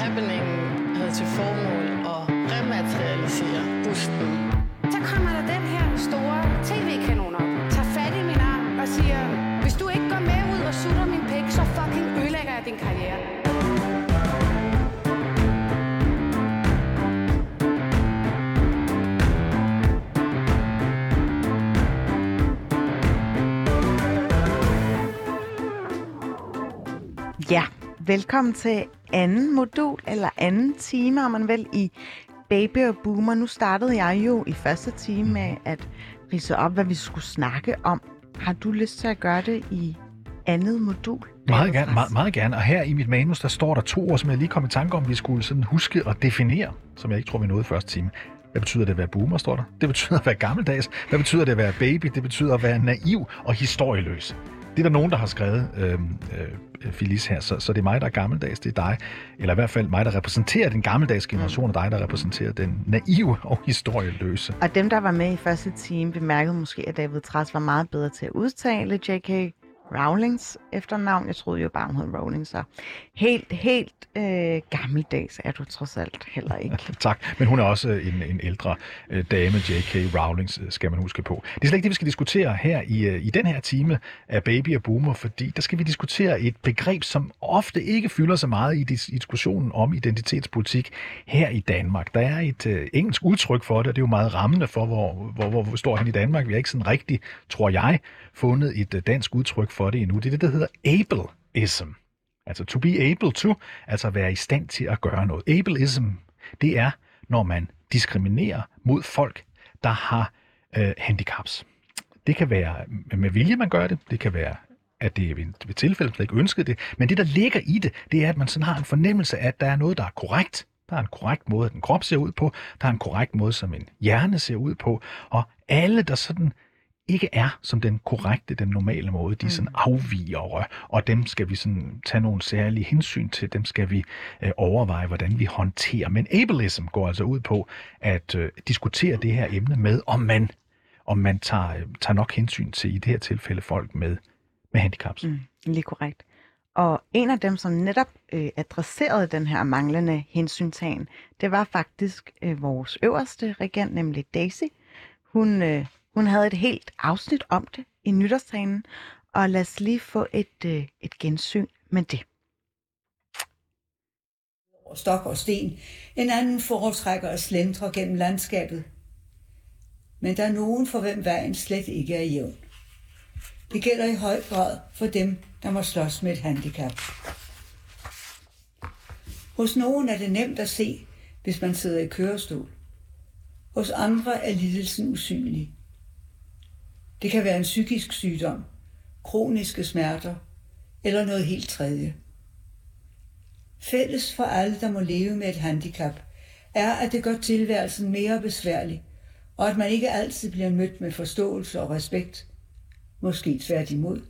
Happeningen havde til formål at rematerialisere busten. Så kommer der den her store tv-kanon op, tager fat i min arm og siger, hvis du ikke går med ud og sutter min pik, så fucking ødelægger jeg din karriere. Velkommen til anden modul, eller anden time, om man vil, i Baby og Boomer. Nu startede jeg jo i første time med at rise op, hvad vi skulle snakke om. Har du lyst til at gøre det i andet modul? Meget gerne, meget, meget gerne. Og her i mit manus, der står der to ord, som jeg lige kom i tanke om, vi skulle sådan huske og definere, som jeg ikke tror, vi nåede i første time. Hvad betyder det at være boomer, står der? Det betyder at være gammeldags. Hvad betyder det at være baby? Det betyder at være naiv og historieløs. Det er der nogen, der har skrevet, øh, øh, Felice her, så, så det er mig, der er gammeldags, det er dig, eller i hvert fald mig, der repræsenterer den gammeldags generation, og dig, der repræsenterer den naive og historieløse. Og dem, der var med i første time, bemærkede måske, at David Træs var meget bedre til at udtale J.K. Rowlings efternavn. Jeg troede jo bare, hun hed Rowling, så helt, helt øh, gammeldags er du trods alt heller ikke. tak, men hun er også øh, en, en ældre øh, dame, J.K. Rowling, øh, skal man huske på. Det er slet ikke det, vi skal diskutere her i, øh, i den her time af Baby og Boomer, fordi der skal vi diskutere et begreb, som ofte ikke fylder så meget i diskussionen om identitetspolitik her i Danmark. Der er et øh, engelsk udtryk for det, og det er jo meget rammende for, hvor, hvor, hvor, hvor står han i Danmark. Vi har ikke sådan rigtig, tror jeg, fundet et øh, dansk udtryk for det endnu. Det er det, der hedder ableism. Altså to be able to, altså være i stand til at gøre noget. Ableism, det er, når man diskriminerer mod folk, der har øh, handicaps. Det kan være øh, med vilje, man gør det. Det kan være, at det er ved, ved tilfælde, man ikke ønskede det. Men det, der ligger i det, det er, at man sådan har en fornemmelse af, at der er noget, der er korrekt. Der er en korrekt måde, at en krop ser ud på. Der er en korrekt måde, som en hjerne ser ud på. Og alle, der sådan ikke er som den korrekte, den normale måde. De er sådan afvigere, og dem skal vi sådan tage nogle særlige hensyn til. Dem skal vi øh, overveje, hvordan vi håndterer. Men ableism går altså ud på at øh, diskutere det her emne med, om man, om man tager, øh, tager nok hensyn til, i det her tilfælde, folk med, med handicaps. Mm, lige korrekt. Og en af dem, som netop øh, adresserede den her manglende hensyntagen, det var faktisk øh, vores øverste regent, nemlig Daisy. Hun, øh, hun havde et helt afsnit om det i nytårstalen, og lad os lige få et, øh, et gensyn med det. over stok og sten. En anden foretrækker at slendre gennem landskabet. Men der er nogen, for hvem vejen slet ikke er jævn. Det gælder i høj grad for dem, der må slås med et handicap. Hos nogen er det nemt at se, hvis man sidder i kørestol. Hos andre er lidelsen usynlig. Det kan være en psykisk sygdom, kroniske smerter eller noget helt tredje. Fælles for alle, der må leve med et handicap, er, at det gør tilværelsen mere besværlig, og at man ikke altid bliver mødt med forståelse og respekt. Måske tværtimod.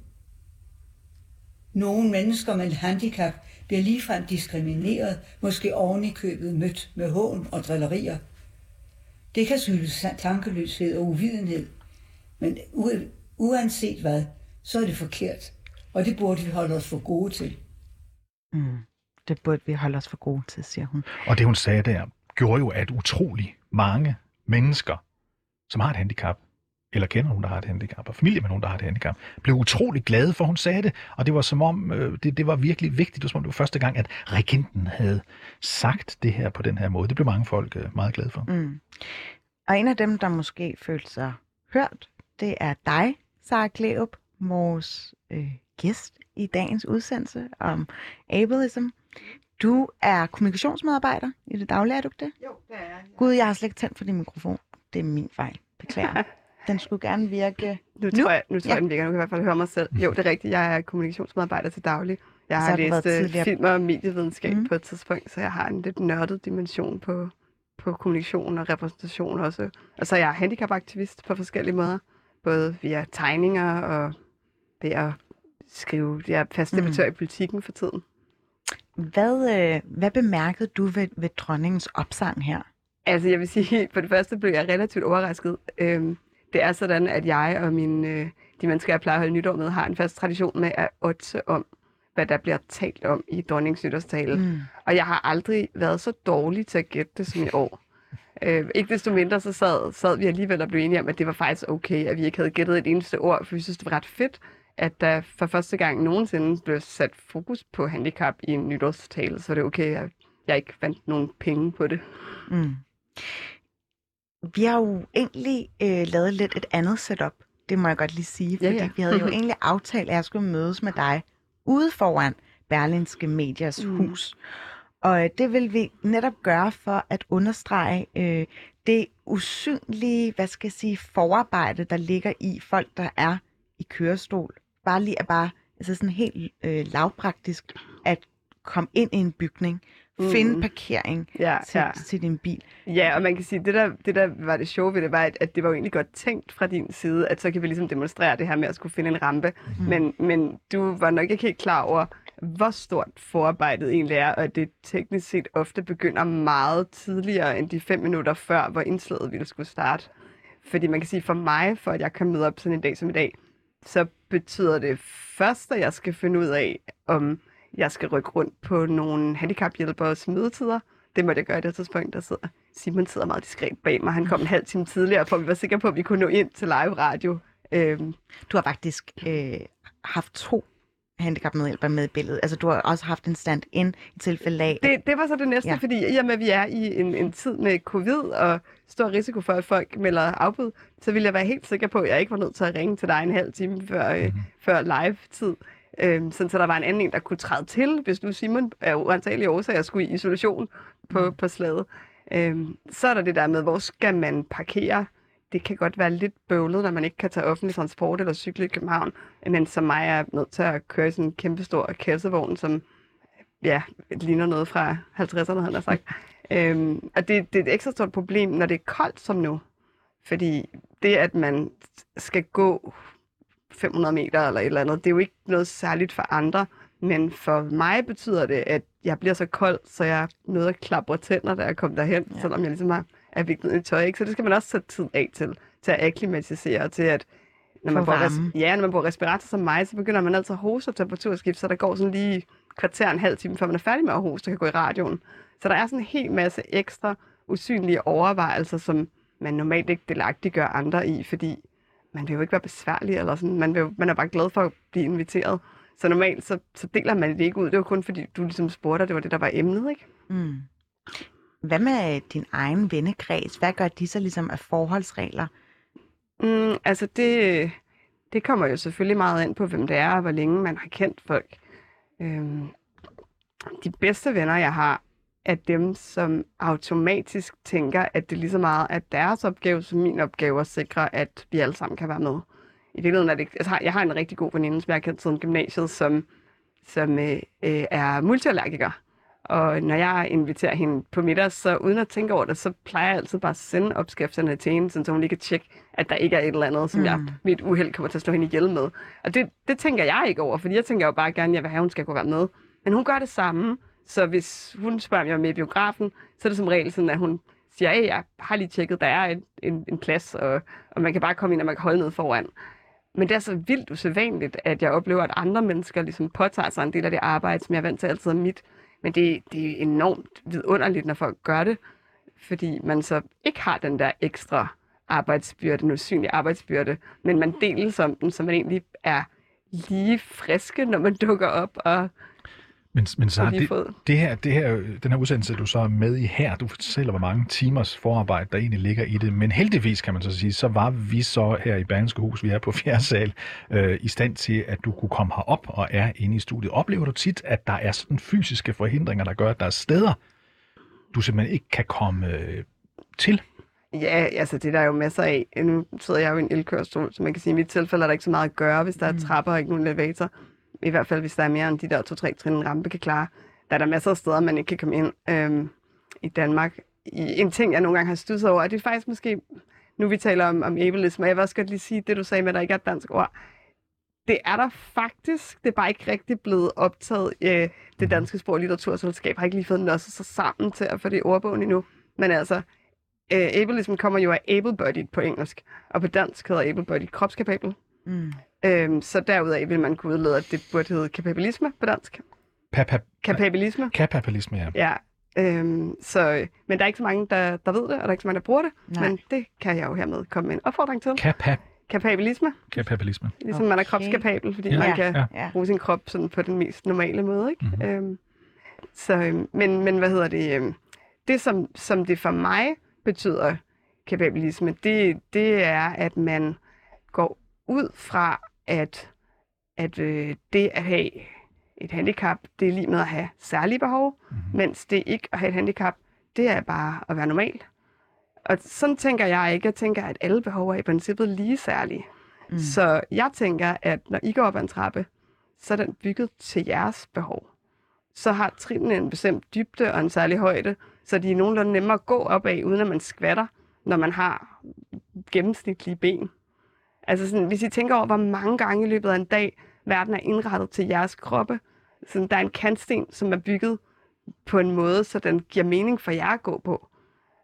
Nogle mennesker med et handicap bliver ligefrem diskrimineret, måske oven i købet mødt med hån og drillerier. Det kan skyldes tankeløshed og uvidenhed, men u- uanset hvad, så er det forkert, og det burde vi holde os for gode til. Mm. Det burde vi holde os for gode til, siger hun. Og det, hun sagde der, gjorde jo, at utrolig mange mennesker, som har et handicap, eller kender nogen, der har et handicap, og familie med nogen, der har et handicap, blev utrolig glade for, at hun sagde det. Og det var som om, øh, det, det var virkelig vigtigt. Det var som om, det var første gang, at regenten havde sagt det her på den her måde. Det blev mange folk øh, meget glade for. Mm. Og en af dem, der måske følte sig hørt, det er dig, Sara Kleup, vores øh, gæst i dagens udsendelse om ableism. Du er kommunikationsmedarbejder i det daglige, er du det? Jo, det er jeg. Gud, jeg har slet ikke tændt for din mikrofon. Det er min fejl. Beklager. Den skulle gerne virke. Nu tror jeg, nu tror Ja. jeg, den virker. Nu kan i hvert fald høre mig selv. Jo, det er rigtigt. Jeg er kommunikationsmedarbejder til daglig. Jeg har har læst tidligere- film og medievidenskab mm. på et tidspunkt, så jeg har en lidt nørdet dimension på, på kommunikation og repræsentation også. Og så er jeg handicapaktivist på forskellige måder. Både via tegninger og ved at skrive. Jeg er fast Mm. i politikken for tiden. Hvad, øh, hvad bemærkede du ved, ved dronningens opsang her? Altså, jeg vil sige, for det første blev jeg relativt overrasket. Øhm, det er sådan, at jeg og mine, øh, de mennesker, jeg plejer at holde nytår med, har en fast tradition med at otse om, hvad der bliver talt om i dronningens nytårstale. Mm. Og jeg har aldrig været så dårlig til at gætte det som i år. Øh, ikke desto mindre, så sad, sad vi alligevel og blev enige om, at det var faktisk okay, at vi ikke havde gættet et eneste ord, for vi synes, det var ret fedt, at der for første gang nogensinde blev sat fokus på handicap i en nytårstale, så det er okay, at jeg ikke fandt nogen penge på det. Mm. Vi har jo egentlig øh, lavet lidt et andet setup. Det må jeg godt lige sige, fordi Ja, ja, vi havde jo egentlig aftalt, at jeg skulle mødes med dig ude foran Berlinske Medias mm. hus. Og øh, det vil vi netop gøre for at understrege øh, det usynlige, hvad skal jeg sige, forarbejde, der ligger i folk, der er i kørestol. Bare lige at bare, altså sådan helt øh, lavpraktisk, at komme ind i en bygning, Mm. finde parkering Ja, til, ja. til din bil. Ja, og man kan sige, det der, det der var det sjove ved det, var, at, at det var jo egentlig godt tænkt fra din side, at så kan vi ligesom demonstrere det her med at skulle finde en rampe. Mm. Men, men du var nok ikke helt klar over, hvor stort forarbejdet egentlig er, og at det teknisk set ofte begynder meget tidligere end de fem minutter før, hvor indslaget ville skulle starte. Fordi man kan sige, for mig, for at jeg kan møde op sådan en dag som i dag, så betyder det først, at jeg skal finde ud af, om jeg skal rykke rundt på nogle handicaphjælperes mødetider. Det måtte jeg gøre i det tidspunkt, der sidder Simon sidder meget diskret bag mig. Han kom en halv time tidligere, for vi var sikre på, at vi kunne nå ind til live radio. Øhm, Du har faktisk øh, haft to handicapmedhjælpere med i billedet. Altså, du har også haft en stand-in i tilfælde af... det, det var så det næste, ja. Ja. fordi i og med, at vi er i en, en tid med covid og stor risiko for, at folk melder afbud, så ville jeg være helt sikker på, at jeg ikke var nødt til at ringe til dig en halv time før, øh, før live-tid. Øhm, sådan, så der var en anden en, der kunne træde til, hvis nu Simon af uantagelige årsager skulle i isolation på, på slaget. Øhm, så er der det der med, hvor skal man parkere? Det kan godt være lidt bøvlet, når man ikke kan tage offentlig transport eller cykle i København. Men som mig er nødt til at køre i sådan en kæmpe stor kassevogn, som ja, ligner noget fra 50'erne, han har sagt. Øhm, og det, det er et ekstra stort problem, når det er koldt som nu. Fordi det, at man skal gå 500 meter eller et eller andet, det er jo ikke noget særligt for andre. Men for mig betyder det, at jeg bliver så kold, så jeg nødt at klapre tænder, da jeg kommer derhen, ja. selvom jeg ligesom er, er viklet i tøj. Ikke? Så det skal man også sætte tid af til, til at akklimatisere, til at når man, bruger, res- ja, når man bruger respirator som mig, så begynder man altid at hoste og temperaturskift, så der går sådan lige kvarter, en halv time, før man er færdig med at hoste og kan gå i radioen. Så der er sådan en hel masse ekstra usynlige overvejelser, som man normalt ikke delagtiggør andre i, fordi man vil jo ikke være besværlig, eller sådan. Man, vil, jo- man er bare glad for at blive inviteret. Så normalt, så, så deler man det ikke ud. Det var kun fordi, du ligesom spurgte, og det var det, der var emnet, ikke? Mm. Hvad med øh, din egen vennekreds? Hvad gør de så ligesom af forholdsregler? Mm, altså, det, det kommer jo selvfølgelig meget ind på, hvem det er, og hvor længe man har kendt folk. Øhm, de bedste venner, jeg har, er dem, som automatisk tænker, at det lige så meget er deres opgave som min opgave at sikre, at vi alle sammen kan være med. I virkeligheden er det ikke... Altså, jeg har en rigtig god veninde, som jeg har kendt siden gymnasiet, som, som øh, øh, er multiallergiker. Og når jeg inviterer hende på middag, så uden at tænke over det, så plejer jeg altid bare at sende opskrifterne til hende, så hun lige kan tjekke, at der ikke er et eller andet, som mm. jeg ved et uheld kommer til at slå hende ihjel med. Og det, det tænker jeg ikke over, fordi jeg tænker jo bare gerne, at jeg vil have, at hun skal kunne være med. Men hun gør det samme, så hvis hun spørger, om jeg er med i biografen, så er det som regel sådan, at hun siger, at jeg har lige tjekket, der er en, en, en plads, og, og man kan bare komme ind, og man kan holde ned foran. Men det er så vildt usædvanligt, at jeg oplever, at andre mennesker ligesom påtager sig en del af det arbejde, som jeg er vant til altid er mit. Men det, det er enormt vidunderligt, når folk gør det, fordi man så ikke har den der ekstra arbejdsbyrde, den usynlige arbejdsbyrde, men man deles om den, så man egentlig er lige friske, når man dukker op og men, men så det, det her, det her, den her udsendelse, du så er med i her, du fortæller, hvor mange timers forarbejde, der egentlig ligger i det. Men heldigvis, kan man så sige, så var vi så her i Bergenske Hus, vi er på fjerde sal, øh, i stand til, at du kunne komme herop og er inde i studiet. Oplever du tit, at der er sådan fysiske forhindringer, der gør, at der er steder, du simpelthen ikke kan komme øh, til? Ja, altså det er der jo masser af. Nu sidder jeg jo i en elkørestol, så man kan sige, at i mit tilfælde er der ikke så meget at gøre, hvis der er trapper og ikke nogen elevator. I hvert fald, hvis der er mere end de der to-tre trin, en rampe kan klare. Der er der masser af steder, man ikke kan komme ind øhm, i Danmark. I, en ting, jeg nogle gange har studset over, er det er faktisk måske, nu vi taler om, om ableism, og jeg vil også godt lige sige det, du sagde med, at der ikke er et dansk ord. Det er der faktisk. Det er bare ikke rigtig blevet optaget. Øh, det danske sprog og litteraturselskab har ikke lige fået nosset sig sammen til at få det i ordbogen endnu. Men altså, øh, ableism kommer jo af able-bodied på engelsk, og på dansk hedder able-bodied kropskapabel. Mm. Øhm, så derudaf vil man kunne udlede, at det burde hedde kapabilisme på dansk. Papa, Kapabilisme. kapitalisme, ja. Ja. Øhm, så, men der er ikke så mange, der, der ved det, og der er ikke så mange, der bruger det. Nej. Men det kan jeg jo hermed komme med en opfordring til. Kapa, Kapabilisme. kapitalisme. Ligesom man er Okay. kropskapabel, fordi Ja. man kan Ja. Bruge sin krop sådan på den mest normale måde. Ikke? Mhm. Mm-hmm. Øhm, så, øhm, men, men hvad hedder det? øhm, Det, som, som det for mig betyder, kapabilisme, det, det er, at man går ud fra, at, at øh, det at have et handicap, det er lige med at have særlige behov, Mhm. mens det ikke at have et handicap, det er bare at være normal. Og sådan tænker jeg ikke. Jeg tænker, at alle behov er i princippet lige særlige. Mm. Så jeg tænker, at når I går op ad en trappe, så er den bygget til jeres behov. Så har trinene en bestemt dybde og en særlig højde, så de er nogenlunde nemmere at gå op af, uden at man skvatter, når man har gennemsnitlige ben. Altså sådan, hvis I tænker over, hvor mange gange i løbet af en dag, verden er indrettet til jeres kroppe, sådan, der er en kantsten, som er bygget på en måde, så den giver mening for jer at gå på.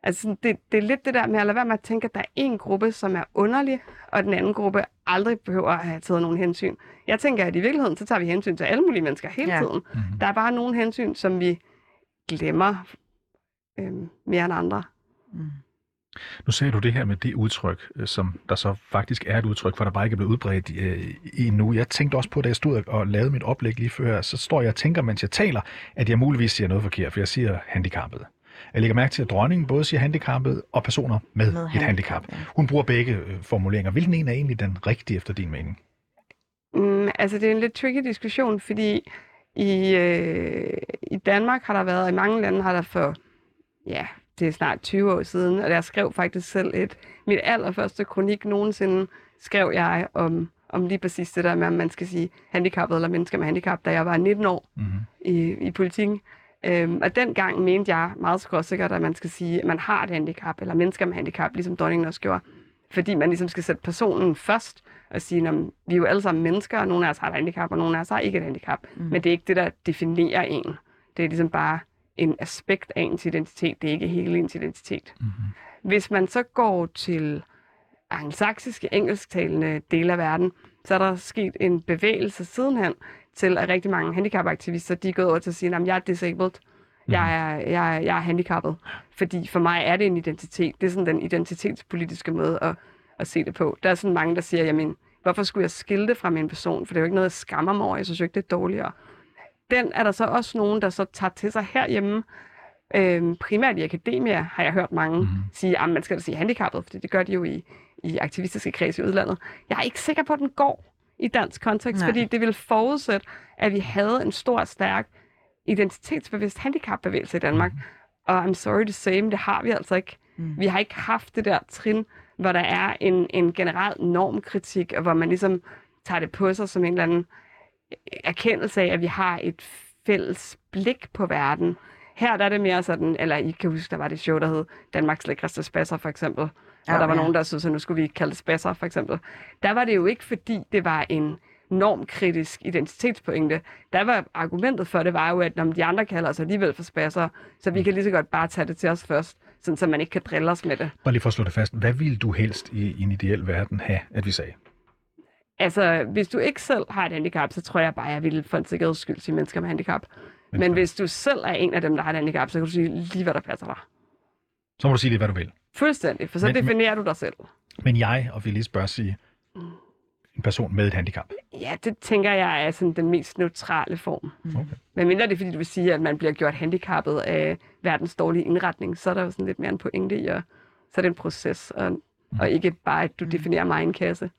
Altså, sådan, det, det er lidt det der med at lade være med at tænke, at der er en gruppe, som er underlig, og den anden gruppe aldrig behøver at have taget nogen hensyn. Jeg tænker, at i virkeligheden, så tager vi hensyn til alle mulige mennesker hele Ja. tiden. Mhm. Der er bare nogle hensyn, som vi glemmer øhm, mere end andre. Nu sagde du det her med det udtryk, øh, som der så faktisk er et udtryk, for der bare ikke er blevet udbredt øh, endnu. Jeg tænkte også på, da jeg stod og lavede mit oplæg lige før, så står jeg og tænker, mens jeg taler, at jeg muligvis siger noget forkert, for jeg siger handicappet. Jeg lægger mærke til, at dronningen både siger handicappet og personer med, Med et handicap, handicap. ja. Hun bruger begge øh, formuleringer. Hvilken en er egentlig den rigtige efter din mening? Mm, altså, det er en lidt tricky diskussion, fordi i, øh, i Danmark har der været, og i mange lande har der for, ja, det er snart 20 år siden, og jeg skrev faktisk selv et, mit allerførste kronik nogensinde, skrev jeg om, om lige præcis det der med, om man skal sige handicappet eller mennesker med handicap, da jeg var 19 år Mm-hmm. i, i politikken. Øhm, og dengang mente jeg meget skråsikkert, at man skal sige, at man har et handicap, eller mennesker med handicap, ligesom dronningen også gjorde. Fordi man ligesom skal sætte personen først, og sige, at vi er jo alle sammen mennesker, og nogle af os har et handicap, og nogle af os har ikke et handicap. Mm. Men det er ikke det, der definerer en. Det er ligesom bare en aspekt af ens identitet, det er ikke hele ens identitet. Mm-hmm. Hvis man så går til angelsaksiske, engelsktalende dele af verden, så er der sket en bevægelse sidenhen til, at rigtig mange handicapaktivister, de er gået over til at sige, at jeg er disabled, jeg er, jeg, er, jeg er handicappet. Fordi for mig er det en identitet. Det er sådan den identitetspolitiske måde at, at se det på. Der er sådan mange, der siger, jamen, hvorfor skulle jeg skille det fra min person? For det er jo ikke noget, jeg skammer mig over. Jeg synes jo ikke, det er dårligere. Den er der så også nogen, der så tager til sig herhjemme. Øhm, primært i akademia har jeg hørt mange mm-hmm. sige, at man skal da sige handicappet, fordi det gør de jo i, i aktivistiske kreds i udlandet. Jeg er ikke sikker på, at den går i dansk kontekst, Nej. fordi det vil forudsætte, at vi havde en stor, stærk identitetsbevidst handicapbevægelse i Danmark. Og I'm sorry to say, men det har vi altså ikke. Mm. Vi har ikke haft det der trin, hvor der er en, en generel normkritik, og hvor man ligesom tager det på sig som en eller anden erkendelse af, at vi har et fælles blik på verden. Her der er det mere sådan, eller I kan huske, der var det show, der hed Danmarks lækreste spasser, for eksempel. Og Ja, der var ja. nogen, der synes, at nu skulle vi kalde det spasser, for eksempel. Der var det jo ikke, fordi det var en normkritisk identitetspointe. Der var argumentet for det var jo, at når de andre kalder os alligevel for spasser, så vi kan lige så godt bare tage det til os først, sådan så man ikke kan drille os med det. Bare lige for at slå det fast. Hvad ville du helst i, i en ideel verden have, at vi sagde? Altså, hvis du ikke selv har et handicap, så tror jeg bare, jeg ville for en sikkerheds skyld sige mennesker med handicap. Men hvis du selv er en af dem, der har et handicap, så kan du sige lige, hvad der passer dig. Så må du sige det, hvad du vil. Fuldstændig, for så Men- men- definerer du dig selv. Men jeg, og vi lige spørge sige, en person med et handicap. Ja, det tænker jeg er sådan den mest neutrale form. Okay. Men mindre det er, fordi du vil sige, at man bliver gjort handicappet af verdens dårlige indretning, så er der jo sådan lidt mere en pointe i, og så er det en proces, og, og ikke bare, at du definerer mig i en kasse.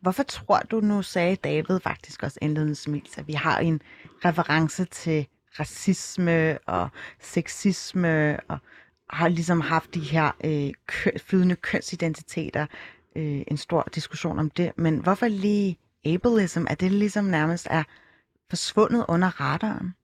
Hvorfor tror du, nu sagde David faktisk også indledningsvis, at vi har en reference til racisme og sexisme og har ligesom haft de her øh, kø- flydende kønsidentiteter, øh, en stor diskussion om det. Men hvorfor lige ableism? Er det ligesom nærmest er forsvundet under radaren?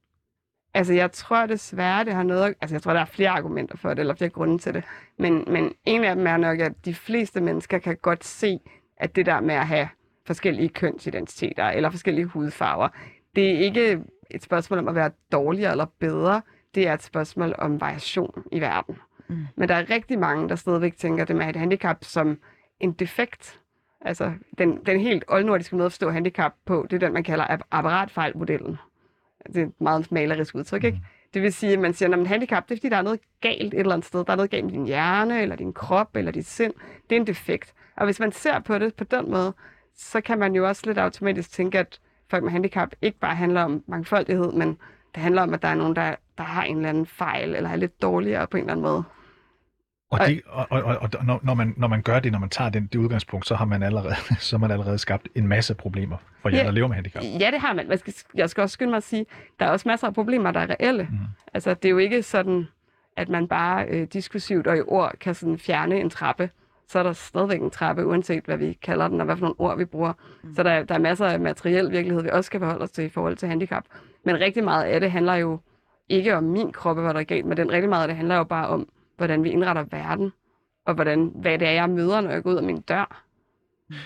Altså, jeg tror desværre, det har noget... Altså, jeg tror, der er flere argumenter for det, eller flere grunde til det. Men, men en af dem er nok, at de fleste mennesker kan godt se, at det der med at have forskellige kønsidentiteter eller forskellige hudfarver, det er ikke et spørgsmål om at være dårligere eller bedre. Det er et spørgsmål om variation i verden. Mm. Men der er rigtig mange, der stadigvæk tænker det med et handicap som en defekt. Altså, den, den helt oldnordiske måde at forstå handicap på, det er den, man kalder ap- apparatfejlmodellen. Det er et meget malerisk udtryk, ikke? Det vil sige, at man siger, at handicap, det er fordi, der er noget galt et eller andet sted. Der er noget galt med din hjerne, eller din krop, eller dit sind. Det er en defekt. Og hvis man ser på det på den måde, så kan man jo også lidt automatisk tænke, at folk med handicap ikke bare handler om mangfoldighed, men det handler om, at der er nogen, der, der har en eller anden fejl, eller er lidt dårligere på en eller anden måde. Og, Og- det, og, og, og, og når, når, man, når man gør det, når man tager den, det udgangspunkt, så har man allerede, så har man allerede skabt en masse problemer for jer, Ja. der lever med handicap. Ja, det har man. man skal, jeg skal også skynde mig at sige, der er også masser af problemer, der er reelle. Mhm. Altså, det er jo ikke sådan, at man bare øh, diskursivt og i ord kan sådan fjerne en trappe. Så er der stadigvæk en trappe, uanset hvad vi kalder den, og hvad for nogle ord vi bruger. Så der, er- der er masser af materiel virkelighed, vi også skal forholde os til i forhold til handicap. Men rigtig meget af det handler jo ikke om min krop, hvad der er galt, men den rigtig meget af det handler jo bare om, hvordan vi indretter verden, og hvordan, hvad det er, jeg møder, når jeg går ud af min dør.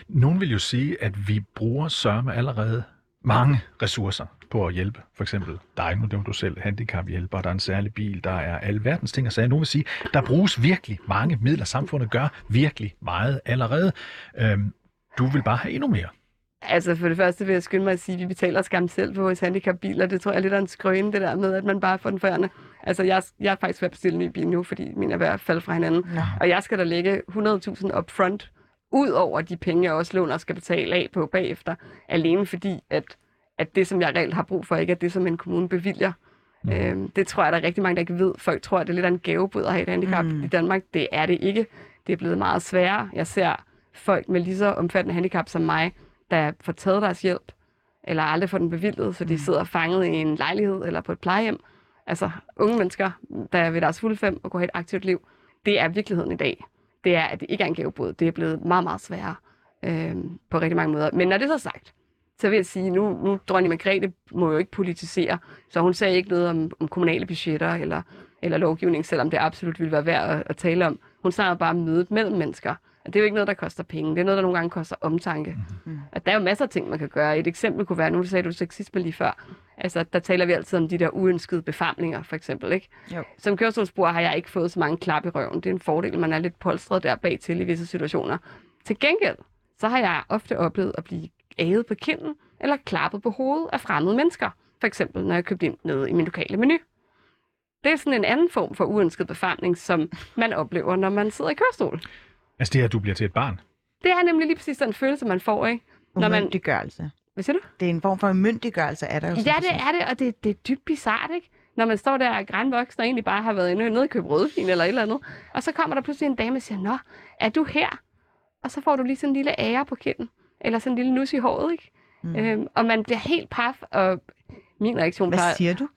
Nogen vil jo sige, at vi bruger sørme allerede mange ressourcer på at hjælpe. For eksempel dig, nu nævnte du selv handicaphjælper, der er en særlig bil, der er alverdens ting at sige. Nogen vil sige, der bruges virkelig mange midler. Samfundet gør virkelig meget allerede. Øhm, du vil bare have endnu mere. Altså for det første vil jeg skynde mig at sige, at vi betaler skam selv på vores handicapbiler. Det tror jeg er lidt af en skrøne, det der med, at man bare får den førende. Altså jeg, jeg er faktisk ved at bestille en ny bil nu, fordi min er ved at falde fra hinanden. Nå. Og jeg skal da lægge 100.000 up front, ud over de penge, jeg også låner og skal betale af på bagefter. Alene fordi, at, at det, som jeg reelt har brug for, ikke er det, som en kommune bevilger. Mm. Øhm, det tror jeg, der er rigtig mange, der ikke ved. Folk tror, at det er lidt af en gavebud at have et handicap mm. i Danmark. Det er det ikke. Det er blevet meget sværere. Jeg ser folk med lige så omfattende handicap som mig, der får taget deres hjælp, eller aldrig får den bevilget, så de sidder fanget i en lejlighed eller på et plejehjem. Altså unge mennesker, der er ved deres fulde fem og går et aktivt liv. Det er virkeligheden i dag. Det er, at det ikke er en gavebod. Det er blevet meget, meget sværere øh, på rigtig mange måder. Men når det så er sagt, så vil jeg sige, nu, nu dronning Margrethe må jo ikke politisere, så hun sagde ikke noget om, om kommunale budgetter eller, eller lovgivning, selvom det absolut ville være værd at, at tale om. Hun snakkede bare om mødet mellem mennesker. Og det er jo ikke noget, der koster penge. Det er noget, der nogle gange koster omtanke. Mm. Og der er jo masser af ting, man kan gøre. Et eksempel kunne være, nu sagde du sexisme lige før. Altså, der taler vi altid om de der uønskede befamlinger, for eksempel. Ikke? Jo. Som kørestolsbruger har jeg ikke fået så mange klap i røven. Det er en fordel, man er lidt polstret der bag til i visse situationer. Til gengæld, så har jeg ofte oplevet at blive æget på kinden eller klappet på hovedet af fremmede mennesker. For eksempel, når jeg købte ind noget i min lokale menu. Det er sådan en anden form for uønsket befamling, som man oplever, når man sidder i kørestol. Altså det her, du bliver til et barn. Det er nemlig lige præcis den følelse, man får, ikke? Når man... Umyndiggørelse. Hvad siger du? Det er en form for umyndiggørelse, er der jo. Ja, det er det, og det, det er dybt bizart, ikke? Når man står der og er grænvoksen og egentlig bare har været inde nede og købe rødvin eller et eller andet, og så kommer der pludselig en dame og siger, Nå, er du her? Og så får du lige sådan en lille ære på kinden, eller sådan en lille nus i håret, ikke? Mm. Øhm, og man bliver helt paf, og min reaktion Hvad siger du?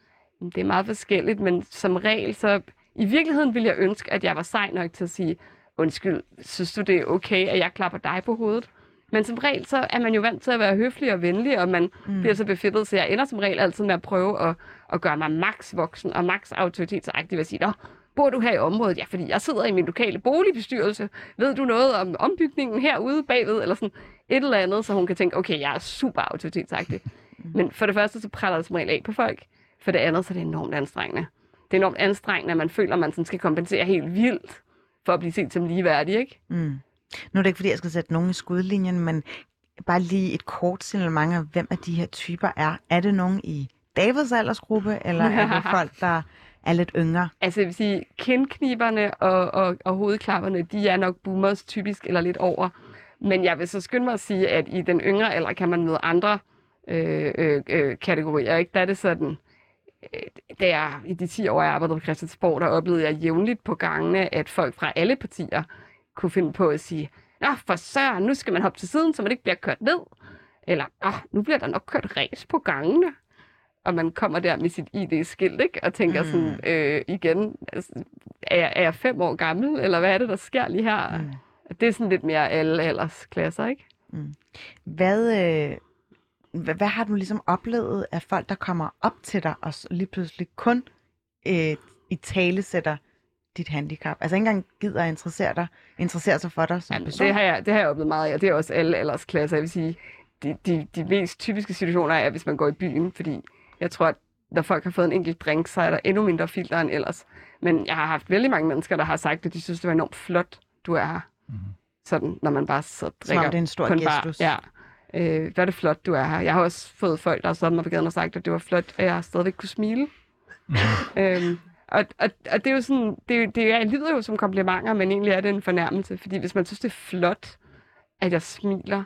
det er meget forskelligt, men som regel, så i virkeligheden vil jeg ønske, at jeg var sej nok til at sige, undskyld, synes du det er okay, at jeg klapper dig på hovedet? Men som regel, så er man jo vant til at være høflig og venlig, og man mm. bliver så befittet, så jeg ender som regel altid med at prøve at, at gøre mig max voksen og max autoritetsagtig ved at sige, Nå, bor du her i området? Ja, fordi jeg sidder i min lokale boligbestyrelse. Ved du noget om ombygningen herude bagved? Eller sådan et eller andet, så hun kan tænke, okay, jeg er super autoritetsagtig. Men for det første, så praller det som regel af på folk. For det andet, så er det enormt anstrengende. Det er enormt anstrengende, at man føler, at man sådan skal kompensere helt vildt for at blive set som ligeværdig, ikke? Mm. Nu er det ikke, fordi jeg skal sætte nogen i skudlinjen, men bare lige et kort signalement af, hvem af de her typer er. Er det nogen i Davids aldersgruppe, eller er det folk, der er lidt yngre? Altså, jeg vil sige, kindkniberne og, og, og hovedklapperne, de er nok boomers typisk eller lidt over. Men jeg vil så skynde mig at sige, at i den yngre alder kan man møde andre øh, øh, øh, kategorier. Ikke? Der er det sådan, da jeg i de 10 år, jeg arbejdede på Christiansborg, der oplevede jeg jævnligt på gangene, at folk fra alle partier kunne finde på at sige, Nå, for søren, nu skal man hoppe til siden, så man ikke bliver kørt ned. Eller, Åh, nu bliver der nok kørt ræs på gangene. Og man kommer der med sit ID-skilt, ikke? Og tænker mm. sådan, øh, igen, altså, er, jeg, er jeg fem år gammel, eller hvad er det, der sker lige her? Mm. Det er sådan lidt mere alle aldersklasser, ikke? Hvad, øh, hvad, hvad har du ligesom oplevet af folk, der kommer op til dig, og lige pludselig kun øh, i tale sætter dit handicap? Altså ikke engang gider at interessere, dig, interessere sig for dig som Jamen, person? det, har jeg, det har jeg oplevet meget af, og det er også alle aldersklasser. Jeg vil sige, de, de, de mest typiske situationer er, hvis man går i byen, fordi jeg tror, at når folk har fået en enkelt drink, så er der endnu mindre filter end ellers. Men jeg har haft vældig mange mennesker, der har sagt, at de synes, det var enormt flot, du er her. sådan, når man bare sidder og Som om drikker det er en stor en bar. gestus. Ja. Øh, hvor er det flot, du er her. Jeg har også fået folk, der har stået mig på gaden og sagt, at det var flot, at jeg stadigvæk kunne smile. øhm, og, og, og det er jo sådan, det, det er, lyder jo som komplimenter, men egentlig er det en fornærmelse. Fordi hvis man synes, det er flot, at jeg smiler,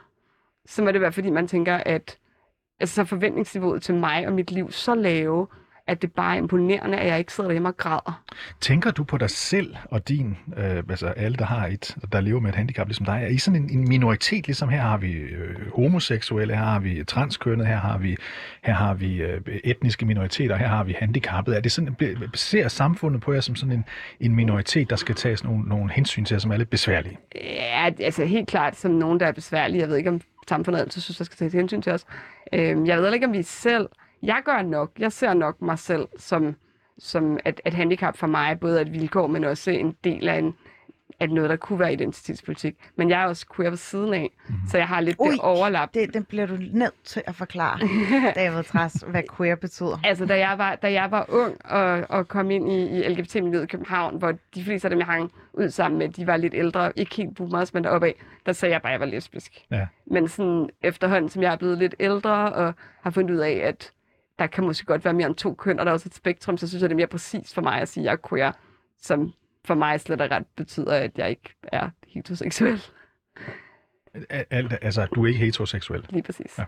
så må det være, fordi man tænker, at altså, så forventningsniveauet til mig og mit liv så lave, at det bare er imponerende, at jeg ikke sidder derhjemme og græder. Tænker du på dig selv og din, øh, altså alle, der har et, der lever med et handicap ligesom dig, er I sådan en, en minoritet, ligesom her har vi øh, homoseksuelle, her har vi transkønnet, her har vi, her har vi øh, etniske minoriteter, her har vi handicappede. Er det sådan, ser samfundet på jer som sådan en, en minoritet, der skal tages nogle, nogle hensyn til, som er lidt besværlige? Ja, altså helt klart som nogen, der er besværlige. Jeg ved ikke, om samfundet altid synes, der skal tages hensyn til os. Øhm, jeg ved heller ikke, om vi selv... Jeg gør nok. Jeg ser nok mig selv som, som at, at handicap for mig både er et vilkår, men også en del af, en, af noget, der kunne være identitetspolitik. Men jeg er også queer ved siden af, mm-hmm. så jeg har lidt Ui, det overlap. Det, det bliver du nødt til at forklare, David Træs, hvad queer betyder. Altså, da jeg var, da jeg var ung og, og kom ind i, i LGBT-miljøet i København, hvor de fleste af dem, jeg hang ud sammen med, de var lidt ældre, ikke helt boomers, men deroppe af, der sagde jeg bare, at jeg var lesbisk. Ja. Men sådan efterhånden, som jeg er blevet lidt ældre og har fundet ud af, at der kan måske godt være mere end to køn, og der er også et spektrum, så synes jeg, det er mere præcis for mig at sige, at jeg er queer, som for mig slet og ret betyder, at jeg ikke er heteroseksuel. Al- Alt, altså, du er ikke heteroseksuel. Lige præcis. Ja.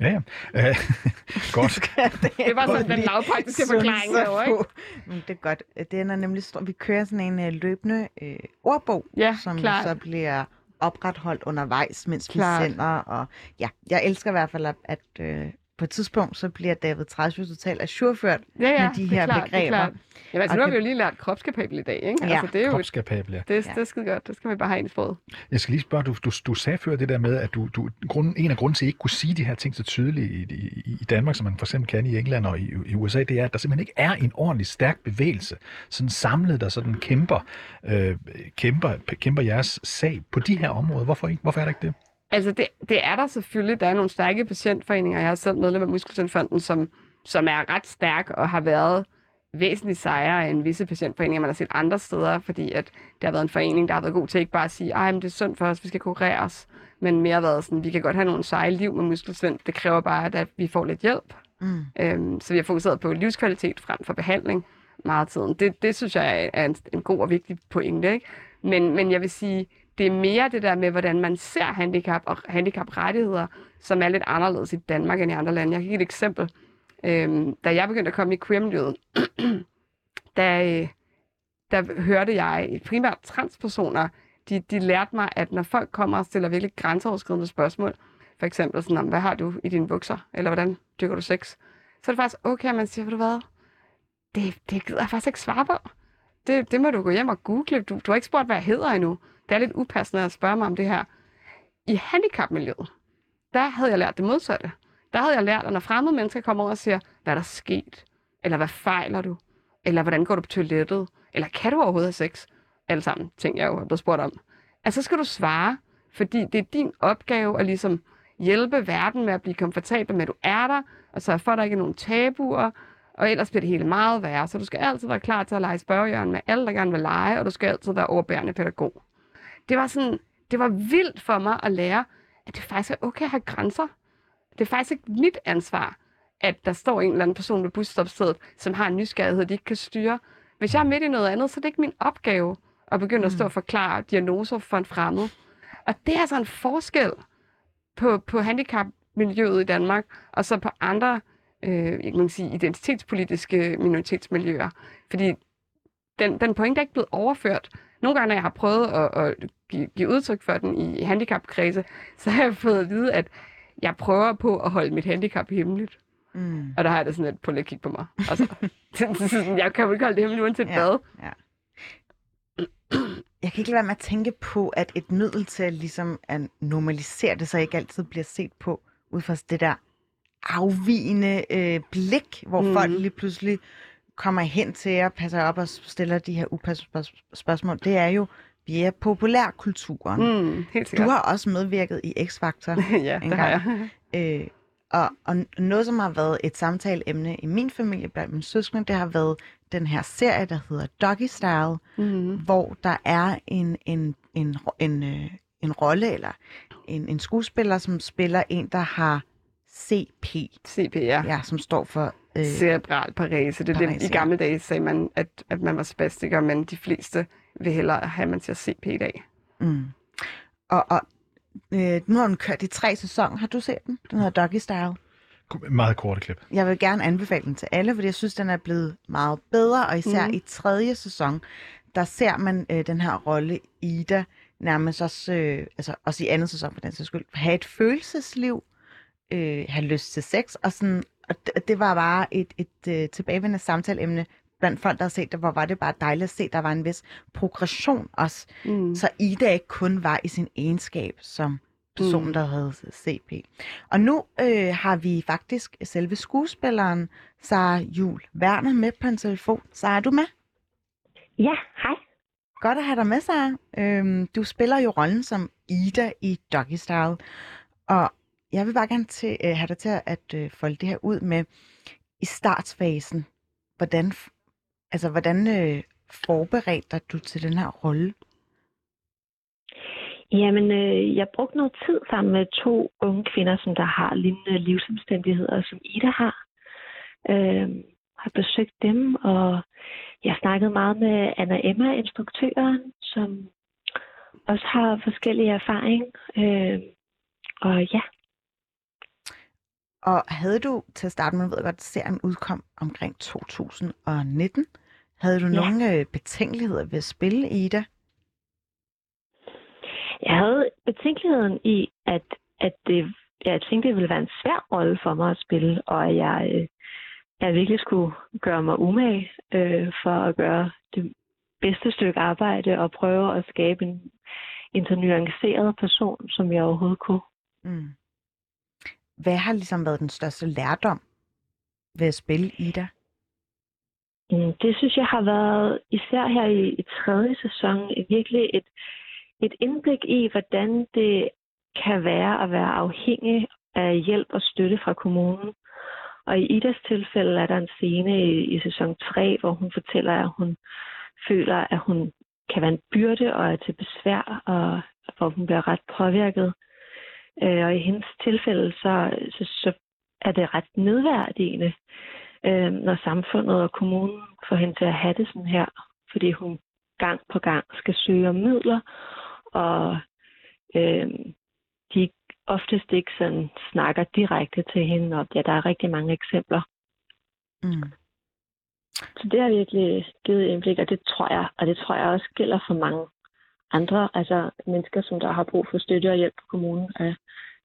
Ja, ja. Øh, godt. Det var sådan den lavpraktiske forklaring herovre, ikke? Men det er godt. Den er nemlig stor. Vi kører sådan en uh, løbende uh, ordbog, Ja, som klart. så bliver opretholdt undervejs, mens Klart. vi sender. Og ja, jeg elsker i hvert fald, at, at uh, på et tidspunkt, så bliver David Træs jo totalt ajourført Ja, ja, med de det her er klart, Det er begreber. klart. Jamen, altså, Og nu har det- vi jo lige lært kropskapabel i dag, ikke? Ja. Altså, det er jo Kropskapable. det, Ja. det er skide godt. Det skal vi bare have ind i sproget. Jeg skal lige spørge, du, du, du sagde før det der med, at du, du, grunden, en af grunden til, at I ikke kunne sige de her ting så tydeligt i, i, i Danmark, som man for eksempel kan i England og i, i USA, det er, at der simpelthen ikke er en ordentlig stærk bevægelse, sådan samlet, der sådan kæmper, øh, kæmper, kæmper jeres sag på de her områder. Hvorfor, ikke? Hvorfor er der ikke det? Altså, det, det er der selvfølgelig. Der er nogle stærke patientforeninger. Jeg er selv medlem af Muskelcenterfonden, som, som er ret stærk og har været væsentligt sejere end visse patientforeninger, man har set andre steder, fordi at det har været en forening, der har været god til ikke bare at sige, ej, men det er synd for os, vi skal kurere os, men mere været sådan, vi kan godt have nogle seje liv med muskelsvind, det kræver bare, at vi får lidt hjælp. Mm. Øhm, så vi har fokuseret på livskvalitet frem for behandling meget tiden. Det, det synes jeg er- er en, en god og vigtig pointe. Ikke? Men, men jeg vil sige, det er mere det der med, hvordan man ser handicap og handicaprettigheder, som er lidt anderledes i Danmark end i andre lande. Jeg kan give et eksempel. Øhm, da jeg begyndte at komme i queer-miljøet, der, der øh, hørte jeg primært transpersoner, de, de lærte mig, at når folk kommer og stiller virkelig grænseoverskridende spørgsmål, for eksempel sådan, om, hvad har du i dine bukser, eller hvordan dykker du sex, så er det faktisk okay, at man siger, ved du hvad, det, det gider jeg faktisk ikke svare på. Det, det må du gå hjem og google. Du, du har ikke spurgt, hvad jeg hedder endnu. Det er lidt upassende at spørge mig om det her. I handicapmiljøet, der havde jeg lært det modsatte. Der havde jeg lært, at når fremmede mennesker kommer over og siger, hvad er der sket? Eller hvad fejler du? Eller hvordan går du på toilettet? Eller kan du overhovedet have sex? Alle sammen ting, jeg jo er blevet spurgt om. Altså, så skal du svare, fordi det er din opgave at ligesom hjælpe verden med at blive komfortabel med, at du er der, og så for, at der ikke er nogen tabuer, og ellers bliver det hele meget værre. Så du skal altid være klar til at lege spørgejørn med alle, der gerne vil lege, og du skal altid være overbærende pædagog. Det var sådan, det var vildt for mig at lære, at det faktisk er okay at have grænser. Det er faktisk ikke mit ansvar, at der står en eller anden person ved busstopstedet, som har en nysgerrighed, de ikke kan styre. Hvis jeg er midt i noget andet, så er det ikke min opgave at begynde at stå og forklare diagnoser for en fremmed. Og det er altså en forskel på, på handicapmiljøet i Danmark, og så på andre øh, jeg kan sige, identitetspolitiske minoritetsmiljøer. Fordi den, den pointe er ikke blevet overført. Nogle gange, når jeg har prøvet at, at give, give udtryk for den i handicapkredse, så har jeg fået at vide, at jeg prøver på at holde mit handicap hemmeligt. Mm. Og der har jeg da sådan et, på at kigge på mig. Altså, jeg kan jo ikke holde det hemmeligt uanset Ja. hvad. Ja. Jeg kan ikke lade være med at tænke på, at et middel til at, ligesom at normalisere det, så ikke altid bliver set på ud fra det der afvigende øh, blik, hvor mm. Folk lige pludselig kommer hen til jer, passer op og stiller de her upassende spørg- spørgsmål. Det er jo via populærkulturen. Mm. Helt Du sikkert. har også medvirket i X-Factor. ja, en det har jeg. Øh, Og, og noget, som har været et samtaleemne i min familie blandt mine søskende, det har været den her serie, der hedder Doggy Style, Mm. hvor der er en, en, en, en, øh, en rolle eller en, en skuespiller, som spiller en, der har CP, CP, ja. ja, som står for... Øh, Cerebral parese. Det er det, I gamle dage sagde man, at, at man var spastiker, men de fleste vil hellere have, at man siger CP i dag. mm. Og, og øh, nu har den kørt i tre sæsoner. Har du set den? Den hedder Doggy Style. Meget korte klip. Jeg vil gerne anbefale den til alle, fordi jeg synes, den er blevet meget bedre, og især mm. i tredje sæson, der ser man øh, den her rolle Ida nærmest også, øh, altså også i anden sæson for den sags skyld, have et følelsesliv, øh, have lyst til sex, og sådan, og det, det var bare et, et øh, tilbagevendende samtaleemne blandt folk, der har set det, hvor var det bare dejligt at se, der var en vis progression også, Mm. så Ida ikke kun var i sin egenskab som person, mm. der havde CP. Og nu øh, har vi faktisk selve skuespilleren Sara Jul Werner med på en telefon. Sara, er du med? Ja, hej. Godt at have dig med, Sara. Øhm, du spiller jo rollen som Ida i Doggy Style. Og jeg vil bare gerne til, øh, have dig til at øh, folde det her ud med i startsfasen. Hvordan, altså, hvordan øh, forberedte dig du til den her rolle? Jamen, øh, jeg brugte noget tid sammen med to unge kvinder, som der har lignende livsomstændigheder, som Ida har. Øh, har besøgt dem, og jeg snakkede meget med Anna Emma, instruktøren, som også har forskellige erfaring. Øh, og ja, og havde du til at starte med, jeg ved godt, serien udkom omkring 2019, havde du Ja. nogle øh, betænkeligheder ved at spille Ida? jeg havde betænkeligheden i, at, at det, jeg tænkte, det ville være en svær rolle for mig at spille, og at jeg, øh, jeg virkelig skulle gøre mig umage øh, for at gøre det bedste stykke arbejde og prøve at skabe en, en så nuanceret person, som jeg overhovedet kunne. Mm. Hvad har ligesom været den største lærdom ved at spille Ida? Mm, Det synes jeg har været, især her i, i tredje sæson, virkelig et, et indblik i, hvordan det kan være at være afhængig af hjælp og støtte fra kommunen. Og i Idas tilfælde er der en scene i, i sæson 3, hvor hun fortæller, at hun føler, at hun kan være en byrde og er til besvær, og hvor hun bliver ret påvirket. Øh, Og i hendes tilfælde, så, så, så er det ret nedværdigende, øh, når samfundet og kommunen får hende til at have det sådan her, fordi hun gang på gang skal søge om midler, og øh, de oftest ikke sådan snakker direkte til hende, og ja, der er rigtig mange eksempler. Mm. Så det har virkelig givet indblik, og det tror jeg, og det tror jeg også gælder for mange andre, altså mennesker, som der har brug for støtte og hjælp på kommunen af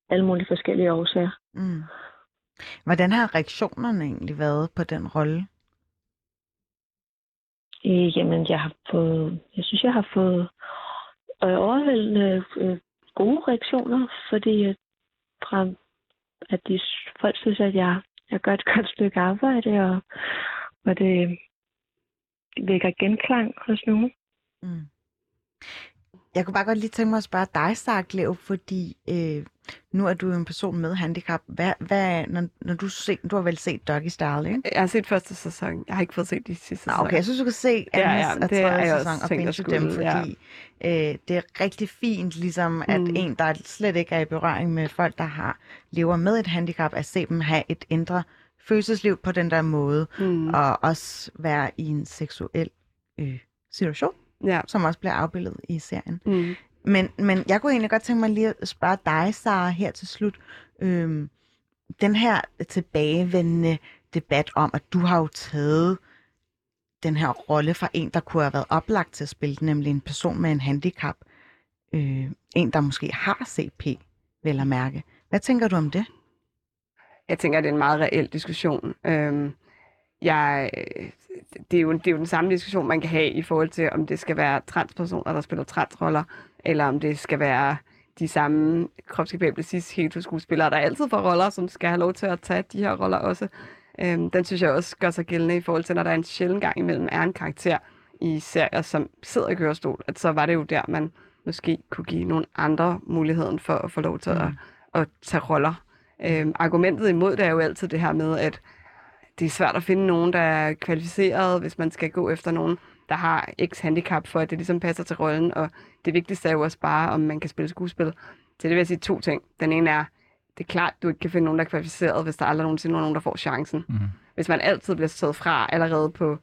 alle mulige forskellige årsager. Mm. Hvordan har reaktionerne egentlig været på den rolle? Øh, jamen, jeg har fået, jeg synes, jeg har fået øh, overvældende øh, gode reaktioner, fordi at, fra, at de folk synes, at jeg, jeg gør et godt stykke arbejde, og, og det vækker genklang hos nogen. Mm. Jeg kunne bare godt lige tænke mig at spørge dig, Sarklev, fordi øh, nu er du jo en person med handicap. Hvad, hvad når, når du, se, du har vel set Doggy Style, ikke? Jeg har set første sæson. Jeg har ikke fået set de sidste sæsoner. okay, jeg synes, du kan se Ja, anden ja, og det har tredje sæson og binge dem, skulle, ja. fordi øh, det er rigtig fint, ligesom at Mm. en, der slet ikke er i berøring med folk, der har lever med et handicap, at se dem have et indre følelsesliv på den der måde, Mm. og også være i en seksuel øh, situation, Ja. som også bliver afbildet i serien. Mm. Men, men jeg kunne egentlig godt tænke mig lige at spørge dig, Sara, her til slut. Øhm, den her tilbagevendende debat om, at du har jo taget den her rolle fra en, der kunne have været oplagt til at spille, nemlig en person med en handicap. Øh, en, der måske har CP, vel at mærke. Hvad tænker du om det? Jeg tænker, at det er en meget reel diskussion. Øhm, jeg, det, er jo, det er jo den samme diskussion, man kan have i forhold til, om det skal være transpersoner, der spiller transroller, eller om det skal være de samme kropskapable cis heteroskuespillere, der altid får roller, som skal have lov til at tage de her roller også. Øhm, den synes jeg også gør sig gældende i forhold til, når der er en sjældent gang imellem er en karakter i serier, som sidder i kørestol, at så var det jo der, man måske kunne give nogle andre muligheden for at få lov til at, at tage roller. Øhm, argumentet imod det er jo altid det her med, at det er svært at finde nogen, der er kvalificeret, hvis man skal gå efter nogen, der har x handicap for, at det ligesom passer til rollen. Og det vigtigste er jo også bare, om man kan spille skuespil. Så det vil jeg sige to ting. Den ene er, det er klart, du ikke kan finde nogen, der er kvalificeret, hvis der aldrig nogensinde er nogen, der får chancen. Mhm. Hvis man altid bliver taget fra allerede på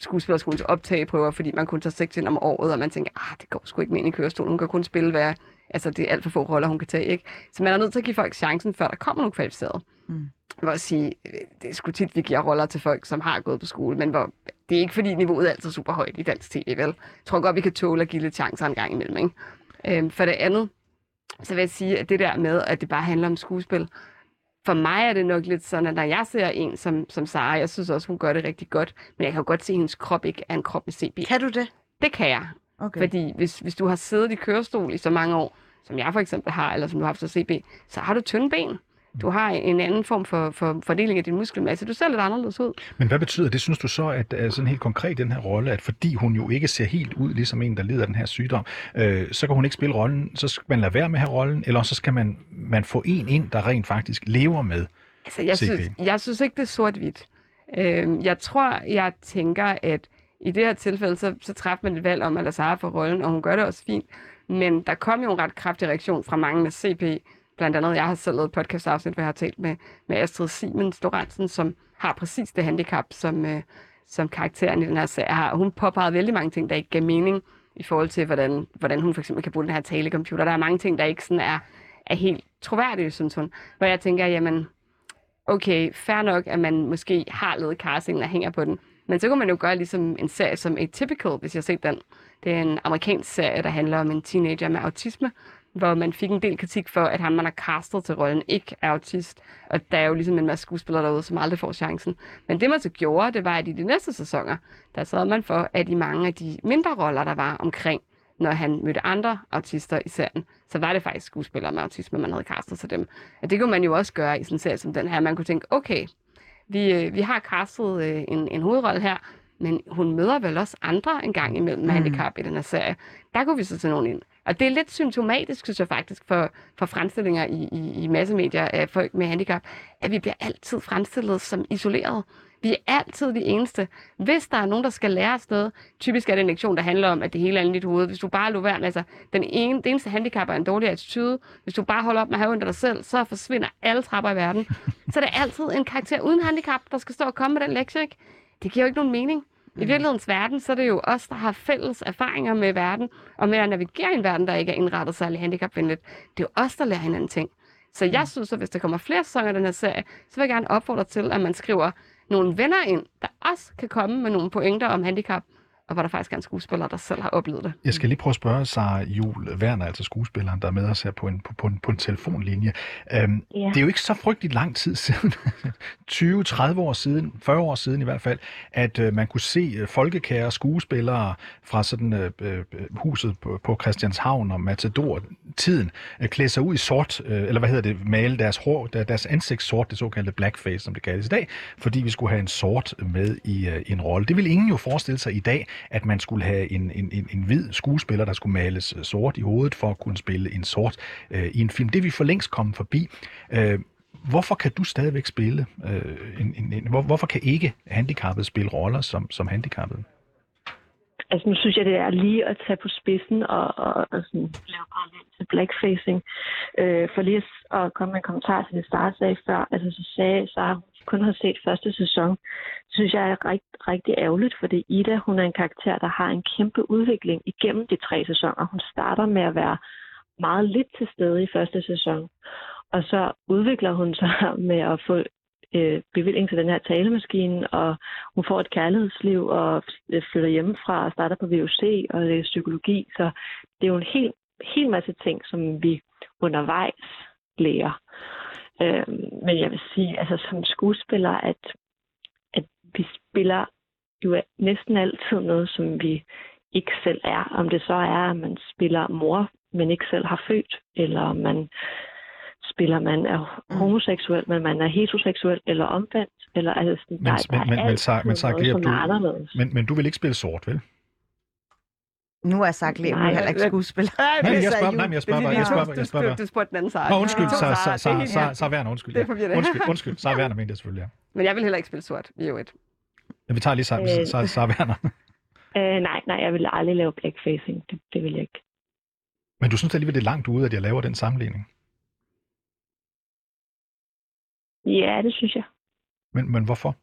skuespillerskolens optageprøver, fordi man kun tager seks ind om året, og man tænker, ah, det går sgu ikke med ind i kørestolen, hun kan kun spille hver, altså det er alt for få roller, hun kan tage, ikke? Så man er nødt til at give folk chancen, før der kommer nogle kvalificerede. Mm. Vil også sige, øh, det er sgu tit, vi giver roller til folk, som har gået på skole, men hvor, det er ikke fordi niveauet er altid super højt i dansk tv, vel? Jeg tror godt, vi kan tåle at give lidt chancer en gang imellem, ikke? Øhm, for det andet, så vil jeg sige, at det der med, at det bare handler om skuespil, for mig er det nok lidt sådan, at når jeg ser en som, som Sara, jeg synes også, hun gør det rigtig godt, men jeg kan jo godt se, at hendes krop ikke er en krop med CB. Kan du det? Det kan jeg. Okay. Fordi hvis, hvis du har siddet i kørestol i så mange år, som jeg for eksempel har, eller som du har haft så CB, så har du tynde ben. Du har en anden form for, for fordeling af din muskelmasse. Du ser lidt anderledes ud. Men hvad betyder det, synes du så, at sådan helt konkret den her rolle, at fordi hun jo ikke ser helt ud ligesom en, der lider af den her sygdom, øh, så kan hun ikke spille rollen, så skal man lade være med have rollen, eller så skal man, man få en ind, der rent faktisk lever med. Altså, jeg, synes, jeg synes ikke, det er sort-hvidt. Øh, jeg tror, jeg tænker, at i det her tilfælde, så, så træffer man et valg om, Sara for rollen, og hun gør det også fint. Men der kom jo en ret kraftig reaktion fra mange med CP. Blandt andet, jeg har selv lavet podcast-afsnit, hvor jeg har talt med, med Astrid Simens Lorentzen, som har præcis det handicap, som, øh, som karakteren i den her serie har. Hun påpegede vældig mange ting, der ikke gav mening i forhold til, hvordan, hvordan hun for eksempel kan bruge den her talecomputer. Der er mange ting, der ikke sådan er, er helt troværdige, synes hun. Hvor jeg tænker, jamen, okay, fair nok, at man måske har lavet castingen og hænger på den. Men så kunne man jo gøre ligesom en serie som Atypical, hvis jeg har set den. Det er en amerikansk serie, der handler om en teenager med autisme, hvor man fik en del kritik for, at ham, man har castet til rollen, ikke er autist. Og der er jo ligesom en masse skuespillere derude, som aldrig får chancen. Men det man så gjorde, det var, at i de næste sæsoner, der sørgede man for, at i mange af de mindre roller, der var omkring, når han mødte andre autister i serien, så var det faktisk skuespillere med autisme, man havde castet til dem. Og det kunne man jo også gøre i sådan en serie som den her. Man kunne tænke, okay, vi, øh, vi har castet øh, en, en hovedrolle her, men hun møder vel også andre en gang imellem med Mm. handicap i den her serie. Der kunne vi så tage nogen ind. Og det er lidt symptomatisk, synes jeg faktisk, for, for fremstillinger i, i, i massemedier af folk med handicap, at vi bliver altid fremstillet som isoleret. Vi er altid de eneste. Hvis der er nogen, der skal lære os noget, typisk er det en lektion, der handler om, at det hele er i dit hoved. Hvis du bare lå være med, altså, den ene, det eneste handicap er en dårlig attitude. Hvis du bare holder op med at have ondt af dig selv, så forsvinder alle trapper i verden. Så er det altid en karakter uden handicap, der skal stå og komme med den lektie, ikke? Det giver jo ikke nogen mening. I virkelighedens verden, så er det jo os, der har fælles erfaringer med verden, og med at navigere i en verden, der ikke er indrettet særlig handicapvenligt. Det er jo os, der lærer hinanden ting. Så jeg synes, at hvis der kommer flere sæsoner af den her serie, så vil jeg gerne opfordre til, at man skriver nogle venner ind, der også kan komme med nogle pointer om handicap, og hvor der faktisk er en skuespiller, der selv har oplevet det. Jeg skal lige prøve at spørge Sara Jul Werner, altså skuespilleren, der er med os her på en, på, på en, på en telefonlinje. Øhm, Ja. Det er jo ikke så frygteligt lang tid siden, 20, 30 år siden, 40 år siden i hvert fald, at øh, man kunne se øh, folkekære skuespillere fra sådan øh, øh, huset på, på Christianshavn og Matador-tiden øh, klæde sig ud i sort, øh, eller hvad hedder det, male deres, hår, der- deres ansigt sort, det såkaldte blackface, som det kaldes i dag, fordi vi skulle have en sort med i, øh, i en rolle. Det ville ingen jo forestille sig i dag, at man skulle have en, en, en, en hvid skuespiller, der skulle males øh, sort i hovedet for at kunne spille en sort øh, i en film. Det er vi for længst kommet forbi. Øh, hvorfor kan du stadigvæk spille øh, en, en, en, hvor, hvorfor kan ikke handicappede spille roller som, som handicappede? Altså nu synes jeg, det er lige at tage på spidsen og, og, og sådan, lave parallel til blackfacing. Øh, for lige at- at komme med en kommentar til det, Sara sagde før, altså så sagde Sara, hun kun har set første sæson. Synes jeg er rigt, rigtig ærgerligt, fordi Ida, hun er en karakter, der har en kæmpe udvikling igennem de tre sæsoner. Hun starter med at være meget lidt til stede i første sæson, og så udvikler hun sig med at få øh, bevilling til den her talemaskine, og hun får et kærlighedsliv og flytter hjemmefra og starter på VUC og det psykologi. Så det er jo en hel, hel masse ting, som vi undervejs lærer. Øh, men jeg vil sige, altså som skuespiller, at, at vi spiller jo næsten altid noget, som vi ikke selv er. Om det så er, at man spiller mor, men ikke selv har født, eller man spiller, man er homoseksuel, men man er heteroseksuel, eller omvendt. Eller, altså, sådan, Men- der, der men- men- er men, men Sara noget, er du-. Men, men du vil ikke spille sort, vel? Nu er Sark Lev Nej, heller ikke jeg- skuespiller. Nej, det jeg er spørger, nej, men jeg spørger bare, jeg spørger, jeg spørger du- bare. Du spurgte den anden side. Nå, undskyld, Sara, så, her. så, Werner, undskyld. Det er. Undskyld, undskyld. Så Werner mente jeg selvfølgelig, ja. Men jeg vil heller ikke spille sort i øvrigt. ja. Vi tager lige sammen, Øh. så, så Werner. Øh, nej, nej, jeg vil aldrig lave blackfacing. Det, det vil jeg ikke. Men du synes alligevel, det er langt ude, at jeg laver den sammenligning. Ja, det synes jeg. Men, men hvorfor?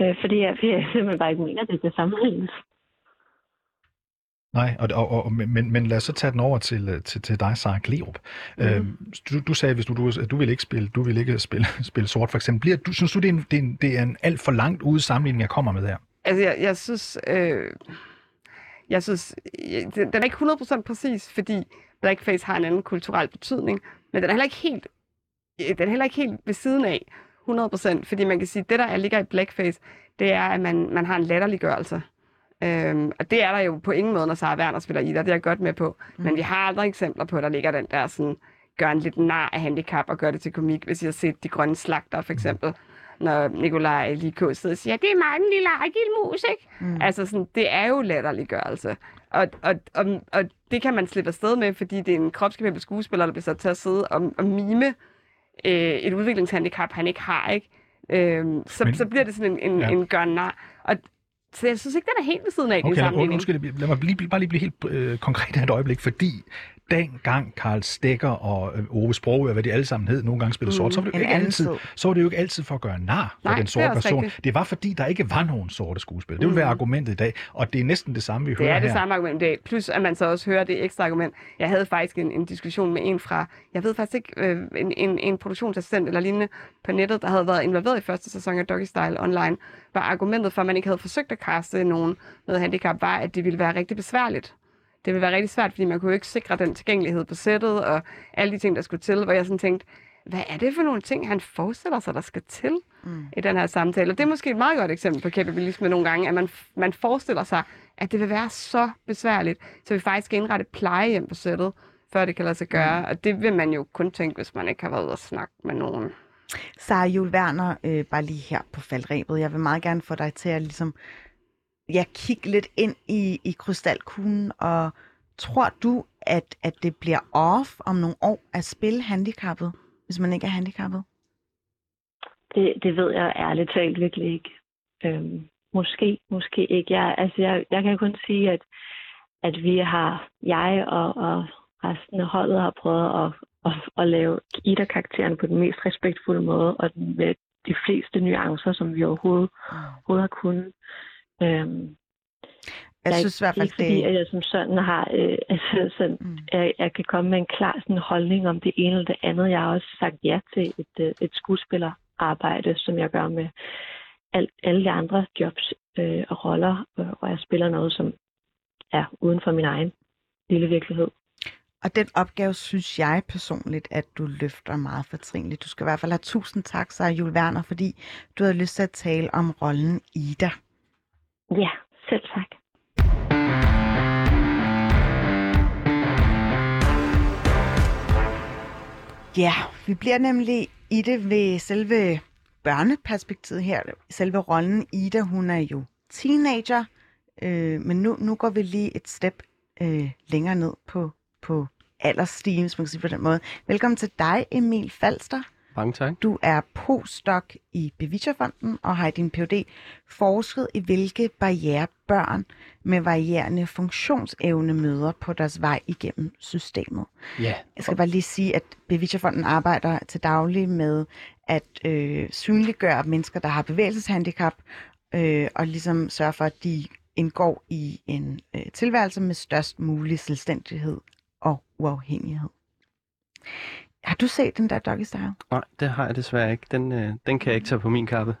Øh, fordi jeg, jeg simpelthen bare ikke mener, at det kan sammenlignes. Nej, og, og, og, men, men- lad os så tage den over til, øh, til, til dig, Sara Klerup. Mm. Øhm, du, du sagde, hvis du, du, du vil ikke spille, du vil ikke spille, spille sort, for eksempel. Bliver, du, synes du, det er, en, det, er en, det er en alt for langt ude sammenligning, jeg kommer med her? Altså, jeg, jeg synes... Øh, jeg synes, jeg, den den er ikke 100% præcis, fordi blackface har en anden kulturel betydning, men den er heller ikke helt, øh, den er heller ikke helt ved siden af 100%, fordi man kan sige, at det, der er, ligger i blackface, det er, at man, man har en latterliggørelse. Øhm, og det er der jo på ingen måde, når Sarah Werner spiller i, det er jeg godt med på. Mm. Men vi har aldrig eksempler på, at der ligger den der sådan, gør en lidt nar af handicap og gør det til komik, hvis I har set De Grønne Slagter for eksempel, når Nikolaj Likå sidder og siger, det er mig, den lille Ejgil Mus, ikke? Mm. Altså sådan, det er jo latterliggørelse. Og, og, og, og det kan man slippe afsted med, fordi det er en kropskapabel skuespiller, der bliver sat til at sidde og, og mime øh, et udviklingshandicap, han ikke har, ikke? Øhm, så, Men- så bliver det sådan en, en, Ja. en gørnar. Og så jeg synes ikke, den er helt ved siden af, Okay, lad, sammenligning. undskyld, lad mig lige, bare lige blive helt øh, konkret her et øjeblik, fordi dengang Karl Stegger og øh, Ove Sprogø, hvad de alle sammen hed, nogle gange spillede sort, så var, det jo ikke altid, tid. så var det jo ikke altid for at gøre nar for Nej, den det er sorte person. rigtigt. Det var fordi, der ikke var nogen sorte skuespillere. Det vil være argumentet i dag, og det er næsten det samme, vi Det hører er det her. samme argument i dag. Plus at man så også hører det ekstra argument. Jeg havde faktisk en, en diskussion med en fra, jeg ved faktisk ikke, øh, en, en, en produktionsassistent eller lignende på nettet, der havde været involveret i første sæson af Doggy Style Online, var argumentet for, at man ikke havde forsøgt at kaste nogen med handicap, var, at det ville være rigtig besværligt. Det ville være rigtig svært, fordi man kunne jo ikke sikre den tilgængelighed på sættet, og alle de ting, der skulle til, hvor jeg sådan tænkte, hvad er det for nogle ting, han forestiller sig, der skal til mm. i den her samtale? Og det er måske et meget godt eksempel på kapitalisme nogle gange, at man, man forestiller sig, at det vil være så besværligt, så vi faktisk skal indrette et plejehjem på sættet, før det kan lade sig gøre. Og det vil man jo kun tænke, hvis man ikke har været ude og snakke med nogen. Sara Jul Werner, øh, bare lige her på faldrebet. Jeg vil meget gerne få dig til at ligesom, ja, kigge lidt ind i, i krystalkuglen, og tror du, at, at det bliver off om nogle år at spille handicappet, hvis man ikke er handicappet? Det, det ved jeg ærligt talt virkelig ikke. Øhm, måske, måske ikke. Jeg, altså jeg, jeg kan kun sige, at, at vi har, jeg og, og resten af holdet har prøvet at, at, at lave Ida-karakteren på den mest respektfulde måde, og den med de fleste nuancer, som vi overhovedet, overhovedet har kunnet. Øhm, Jeg synes i hvert fald, fordi, det... at jeg som sådan har, øh, altså sådan, Mm. jeg, jeg kan komme med en klar sådan, holdning om det ene eller det andet. Jeg har også sagt ja til et, øh, et skuespillerarbejde, som jeg gør med al, alle de andre jobs øh, og roller, øh, og jeg spiller noget, som er uden for min egen lille virkelighed. Og den opgave synes jeg personligt, at du løfter meget fortrinligt. Du skal i hvert fald have tusind tak, Sara Jul Werner, fordi du havde lyst til at tale om rollen Ida. Ja, selv tak. Ja, vi bliver nemlig i det ved selve børneperspektivet her. Selve rollen Ida, hun er jo teenager, øh, men nu, nu går vi lige et step øh, længere ned på, på aldersstigen, hvis man kan sige på den måde. Velkommen til dig, Emil Falster. Mange tak. Du er postdoc i Bevicherfonden og har i din PhD forsket i, hvilke barriere børn med varierende funktionsevne møder på deres vej igennem systemet. Ja, Jeg skal bare lige sige, at Bevicherfonden arbejder til daglig med at øh, synliggøre mennesker, der har bevægelseshandicap, øh, og ligesom sørge for, at de indgår i en øh, tilværelse med størst mulig selvstændighed og uafhængighed. Har du set den der Doggy Style? nej, det har jeg desværre ikke. Den, øh, den kan jeg ikke tage på min kappe.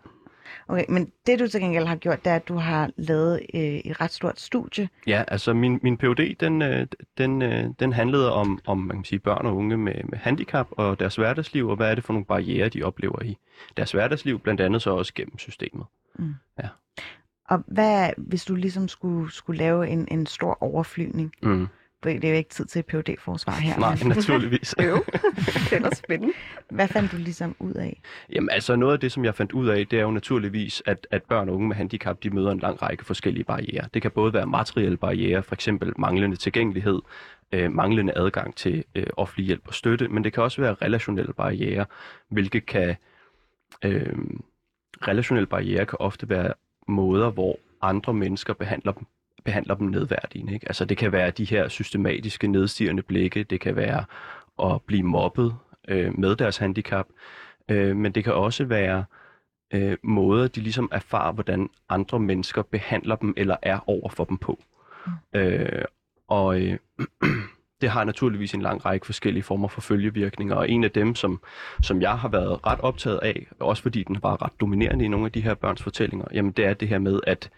Okay, men det du til gengæld har gjort, det er, at du har lavet øh, et ret stort studie. Ja, altså min, min PhD, den, øh, den, øh, den handlede om, om man kan sige, børn og unge med, med handicap og deres hverdagsliv, og hvad er det for nogle barriere, de oplever i deres hverdagsliv, blandt andet så også gennem systemet. Og hvad, hvis du ligesom skulle, skulle lave en, en stor overflyvning, Mm. Det er jo ikke tid til phd forsvar her. Nej, naturligvis. Jo, det er spændende. Hvad fandt du ligesom ud af? Jamen altså noget af det, som jeg fandt ud af, det er jo naturligvis, at, at børn og unge med handicap, de møder en lang række forskellige barriere. Det kan både være materielle barriere, for eksempel manglende tilgængelighed, øh, manglende adgang til øh, offentlig hjælp og støtte, men det kan også være relationelle barriere, hvilket kan... Øh, relationelle barriere kan ofte være måder, hvor andre mennesker behandler dem behandler dem nedværdigende. Ikke? Altså det kan være de her systematiske nedstigende blikke, det kan være at blive mobbet øh, med deres handicap, øh, men det kan også være øh, måder, de ligesom erfarer, hvordan andre mennesker behandler dem eller er over for dem på. Mm. Øh, og øh, det har naturligvis en lang række forskellige former for følgevirkninger, og en af dem, som, som jeg har været ret optaget af, også fordi den var ret dominerende i nogle af de her børns fortællinger, jamen det er det her med, at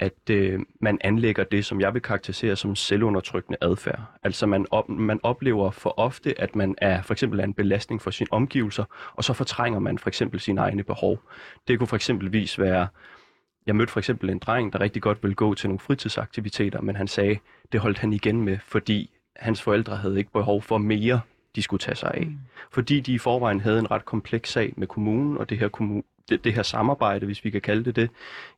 at øh, man anlægger det, som jeg vil karakterisere som selvundertrykkende adfærd. Altså man, op, man oplever for ofte, at man er for eksempel er en belastning for sine omgivelser, og så fortrænger man for eksempel sine egne behov. Det kunne for eksempelvis være, jeg mødte for eksempel en dreng, der rigtig godt ville gå til nogle fritidsaktiviteter, men han sagde, det holdt han igen med, fordi hans forældre havde ikke behov for mere, de skulle tage sig af. Mm. Fordi de i forvejen havde en ret kompleks sag med kommunen, og det her, kommun, det, det her samarbejde, hvis vi kan kalde det det,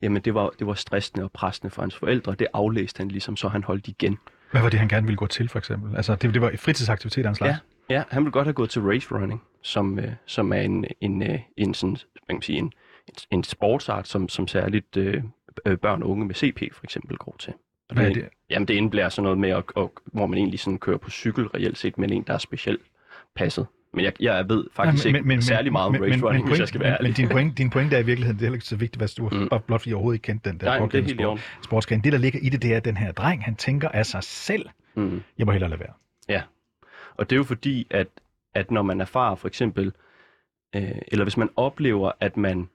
jamen det var, det var stressende og pressende for hans forældre. Det aflæste han ligesom, så han holdt igen. Hvad var det, han gerne ville gå til, for eksempel? Altså, det, det var fritidsaktiviteter af en slags? Ja, ja, han ville godt have gået til race running, som, øh, som er en, en, øh, en, sådan, man kan sige, en, en sportsart, som, som særligt øh, øh børn og unge med CP for eksempel går til. Og Hvad det, er det? Jamen det indebærer sådan noget med, at, at, hvor man egentlig sådan kører på cykel reelt set, men en, der er specielt passet. Men jeg, jeg ved faktisk men, ikke men, men, særlig meget om race running, men, hvis jeg skal være men, men ærlig. din, point, din pointe er i virkeligheden, det er heller ikke så vigtigt, hvad du mm. bare blot fordi jeg overhovedet ikke kendte den der Nej, det er helt sport, sportsgren. Det, der ligger i det, det er, at den her dreng, han tænker af sig selv, Mm. jeg må hellere lade være. Ja, og det er jo fordi, at, at når man erfarer for eksempel, øh, eller hvis man oplever, at man,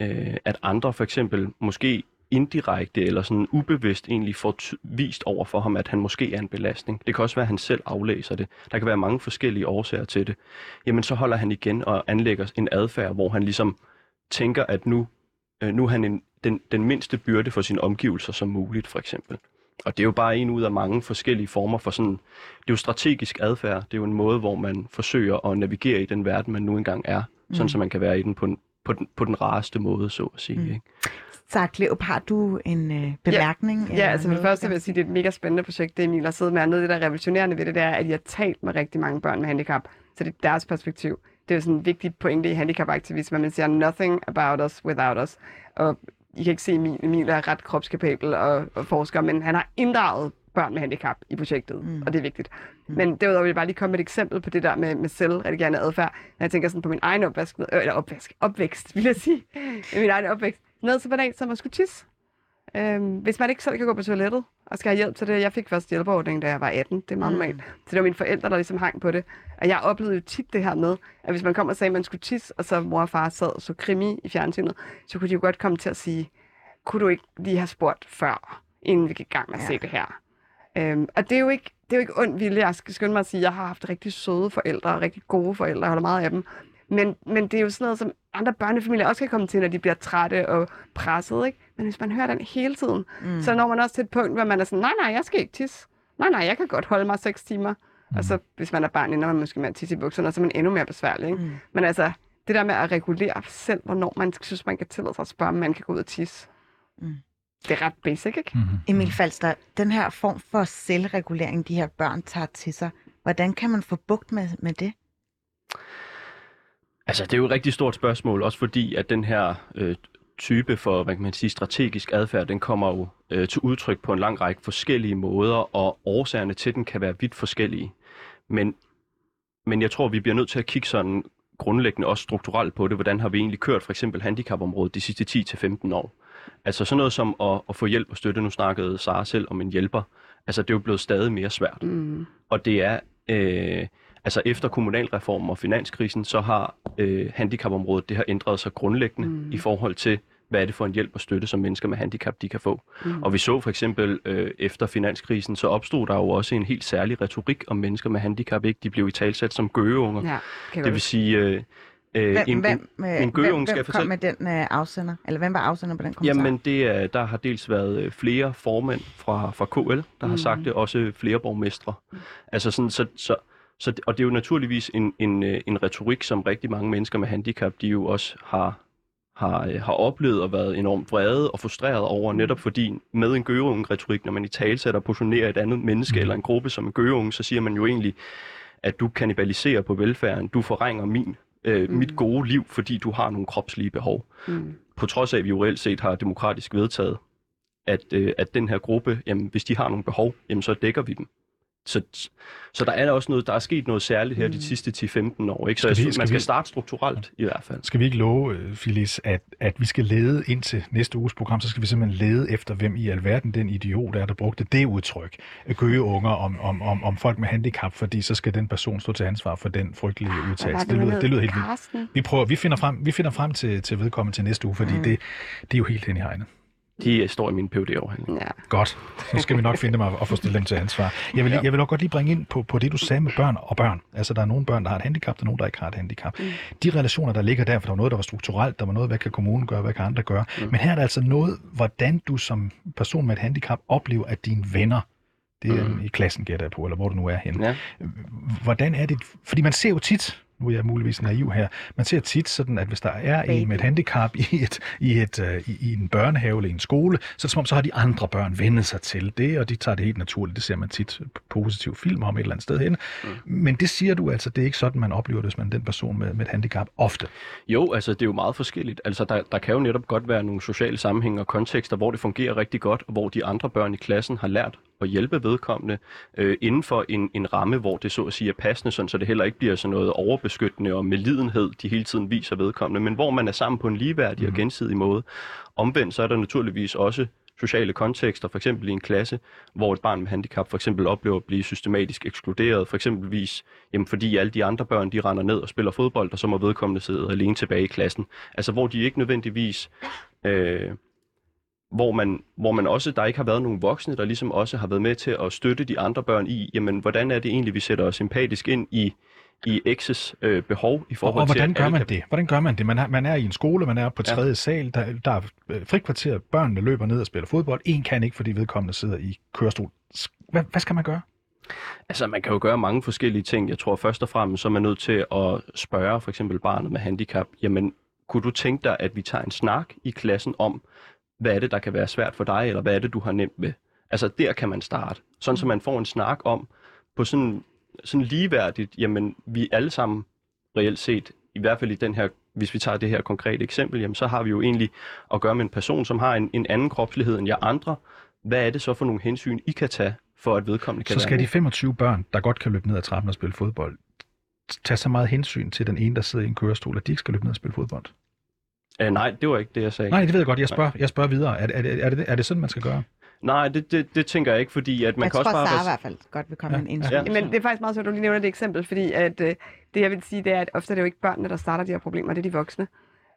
øh, at andre for eksempel måske indirekte eller sådan ubevidst egentlig får vist over for ham, at han måske er en belastning. Det kan også være, at han selv aflæser det. Der kan være mange forskellige årsager til det. Jamen så holder han igen og anlægger en adfærd, hvor han ligesom tænker, at nu, øh, nu er han en, den, den mindste byrde for sine omgivelser som muligt, for eksempel. Og det er jo bare en ud af mange forskellige former for sådan, det er jo strategisk adfærd. Det er jo en måde, hvor man forsøger at navigere i den verden, man nu engang er, mm. sådan så man kan være i den på, den, på, den, på den rareste måde, så at sige. Mm. Ikke? Så Cleo, har du en øh, bemærkning? Ja, altså for det første vil jeg sige, at det er et mega spændende projekt, det Emil har siddet med. Og noget af det, der er revolutionerende ved det, det er, at I har talt med rigtig mange børn med handicap. Så det er deres perspektiv. Det er jo sådan en vigtig pointe i handicapaktivisme, at man siger nothing about us without us. Og I kan ikke se, Emil, Emil er ret kropskapabel og, og forsker, men han har inddraget børn med handicap i projektet, mm. og det er vigtigt. Mm. Men derudover vil jeg bare lige komme med et eksempel på det der med, med selvredigerende adfærd. Når jeg tænker sådan på min egen opvask, eller opvask, opvækst, vil jeg sige. min egen opvækst. Noget så banalt som at skulle tisse. Øhm, hvis man ikke selv kan gå på toilettet og skal have hjælp til det. Jeg fik først hjælperordning, da jeg var 18. Det er meget Mm. normalt. Så det var mine forældre, der ligesom hang på det. Og jeg oplevede jo tit det her med, at hvis man kom og sagde, at man skulle tisse, og så mor og far sad og så krimi i fjernsynet, så kunne de jo godt komme til at sige, kunne du ikke lige have spurgt før, inden vi gik i gang med at Ja. se det her? Øhm, og det er jo ikke, det er jo ikke ond vilje. Jeg skal skynde mig at sige, at jeg har haft rigtig søde forældre, og rigtig gode forældre, jeg holder meget af dem. Men, men det er jo sådan noget, som andre børnefamilier også kan komme til, når de bliver trætte og presset. Ikke? Men hvis man hører den hele tiden, mm. så når man også til et punkt, hvor man er sådan, nej, nej, jeg skal ikke tisse. Nej, nej, jeg kan godt holde mig seks timer. Mm. Og så, hvis man er barn, ender man måske med at tisse i bukserne, og så er man endnu mere besværlig. Ikke? Mm. Men altså, det der med at regulere selv, hvornår man synes, man kan tillade sig at spørge, om man kan gå ud og tisse. Mm. Det er ret basic, ikke? Mm-hmm. Emil Falster, den her form for selvregulering, de her børn tager til sig, hvordan kan man få bugt med, med det? Altså, det er jo et rigtig stort spørgsmål, også fordi, at den her øh, type for, hvad kan man sige, strategisk adfærd, den kommer jo øh, til udtryk på en lang række forskellige måder, og årsagerne til den kan være vidt forskellige. Men, men jeg tror, vi bliver nødt til at kigge sådan grundlæggende også strukturelt på det. Hvordan har vi egentlig kørt for eksempel handicapområdet de sidste 10-15 år? Altså sådan noget som at, at få hjælp og støtte. Nu snakkede Sara selv om en hjælper. Altså det er jo blevet stadig mere svært. Mm. Og det er, øh, altså efter kommunalreformen og finanskrisen, så har øh, handicapområdet, det har ændret sig grundlæggende mm. i forhold til, hvad er det for en hjælp og støtte, som mennesker med handicap, de kan få. Mm. Og vi så for eksempel øh, efter finanskrisen, så opstod der jo også en helt særlig retorik om mennesker med handicap, ikke? De blev i talsat som gøgeunger. Ja, Det vil sige, øh, Øh, Hvem, en- hvem, en- en hvem, skal hvem kom med den øh, afsender? Eller hvem var afsender på den kommentar? Jamen, det er, der har dels været øh, flere formænd fra, fra KL, der har sagt det, også flere borgmestre. Altså sådan, så, så, så, det- og det er jo naturligvis en, en, øh, en retorik, som rigtig mange mennesker med handicap, de jo også har, har, øh, har oplevet og været enormt vrede og frustreret over, netop fordi med en gøgeunge-retorik, når man i talsætter og positionerer et andet menneske eller en gruppe som en gøgeunge, så siger man jo egentlig, at du kannibaliserer på velfærden, du forringer min, øh, mit gode liv, fordi du har nogle kropslige behov Mm. på trods af, at vi jo reelt set har demokratisk vedtaget, at, øh, at den her gruppe, jamen, hvis de har nogle behov, jamen, så dækker vi dem. Så, så der er også noget, der er sket noget særligt her mm. de sidste 10-15 år. Ikke? Så Skal vi- skal man skal vi- starte strukturelt i hvert fald. Skal vi ikke love, øh, Phyllis, at, at vi skal lede ind til næste uges program, så skal vi simpelthen lede efter, hvem i alverden den idiot er, der brugte det udtryk, gøgeunger om, om, om, om folk med handicap, fordi så skal den person stå til ansvar for den frygtelige udtalelse. Det lyder, det lyder helt vildt. Vi, prøver, vi finder frem, vi finder frem til, til vedkommende til næste uge, fordi mm. det, det er jo helt hen i hegnet. De står i min phd afhandling Ja. Godt. Så skal vi nok finde dem og, få stillet dem til ansvar. Jeg vil, jeg vil også godt lige bringe ind på, på det, du sagde med børn og børn. Altså, der er nogle børn, der har et handicap, der er nogle, der ikke har et handicap. Mm. De relationer, der ligger der, for der var noget, der var strukturelt, der var noget, hvad kan kommunen gøre, hvad kan andre gøre. Mm. Men her er der altså noget, hvordan du som person med et handicap oplever, at dine venner, det er mm. i klassen gætter jeg på, eller hvor du nu er henne. Ja. Hvordan er det? Fordi man ser jo tit, nu er jeg muligvis naiv her, man ser tit sådan, at hvis der er en med et handicap i, et, i, et, uh, i, i en børnehave eller en skole, så er det som om, så har de andre børn vendet sig til det, og de tager det helt naturligt. Det ser man tit positive film om et eller andet sted hen. Mm. Men det siger du altså, det er ikke sådan, man oplever det, hvis man er den person med, med et handicap ofte. Jo, altså det er jo meget forskelligt. Altså der, der kan jo netop godt være nogle sociale sammenhænge og kontekster, hvor det fungerer rigtig godt, og hvor de andre børn i klassen har lært at hjælpe vedkommende øh, inden for en, en ramme, hvor det så at sige er passende, sådan, så det heller ikke bliver sådan noget overbeskyttende og med lidenhed, de hele tiden viser vedkommende, men hvor man er sammen på en ligeværdig mm. og gensidig måde. Omvendt så er der naturligvis også sociale kontekster, for eksempel i en klasse, hvor et barn med handicap for eksempel oplever at blive systematisk ekskluderet, for eksempelvis jamen, fordi alle de andre børn, de render ned og spiller fodbold, og så må vedkommende sidde alene tilbage i klassen. Altså hvor de ikke nødvendigvis, øh, hvor, man, hvor man også, der ikke har været nogen voksne, der ligesom også har været med til at støtte de andre børn i, jamen hvordan er det egentlig, vi sætter os sympatisk ind i, i X's øh, behov i Og, forhold og til... hvordan gør man det? Hvordan gør man det? Man er, man er i en skole, man er på Ja. tredje sal, der, der er øh, frikvarter, børnene løber ned og spiller fodbold. En kan ikke, fordi vedkommende sidder i kørestol. Hvad, hvad skal man gøre? Altså, man kan jo gøre mange forskellige ting. Jeg tror først og fremmest, så er man nødt til at spørge for eksempel barnet med handicap, jamen, kunne du tænke dig, at vi tager en snak i klassen om, hvad er det, der kan være svært for dig, eller hvad er det, du har nemt med? Altså, der kan man starte. Sådan, så man får en snak om, på sådan, sådan ligeværdigt, jamen, vi alle sammen reelt set, i hvert fald i den her, hvis vi tager det her konkrete eksempel, jamen, så har vi jo egentlig at gøre med en person, som har en, en anden kropslighed end jer andre. Hvad er det så for nogle hensyn, I kan tage, for at vedkommende kan Så skal de med? 25 børn, der godt kan løbe ned ad trappen og spille fodbold, tage så meget hensyn til den ene, der sidder i en kørestol, at de ikke skal løbe ned og spille fodbold? Uh, nej, det var ikke det, jeg sagde. Nej, det ved jeg godt. Jeg spørger, jeg spørger videre. Er, er, er, det, er det sådan, man skal gøre? Nej, det, det, det tænker jeg ikke, fordi at man jeg kan tror, også bare... Sara i res- hvert fald godt vil komme Ja, en ja. Men det er faktisk meget sjovt, at du lige nævner det eksempel, fordi at, øh, det jeg vil sige, det er, at ofte er det jo ikke børnene, der starter de her problemer, det er de voksne.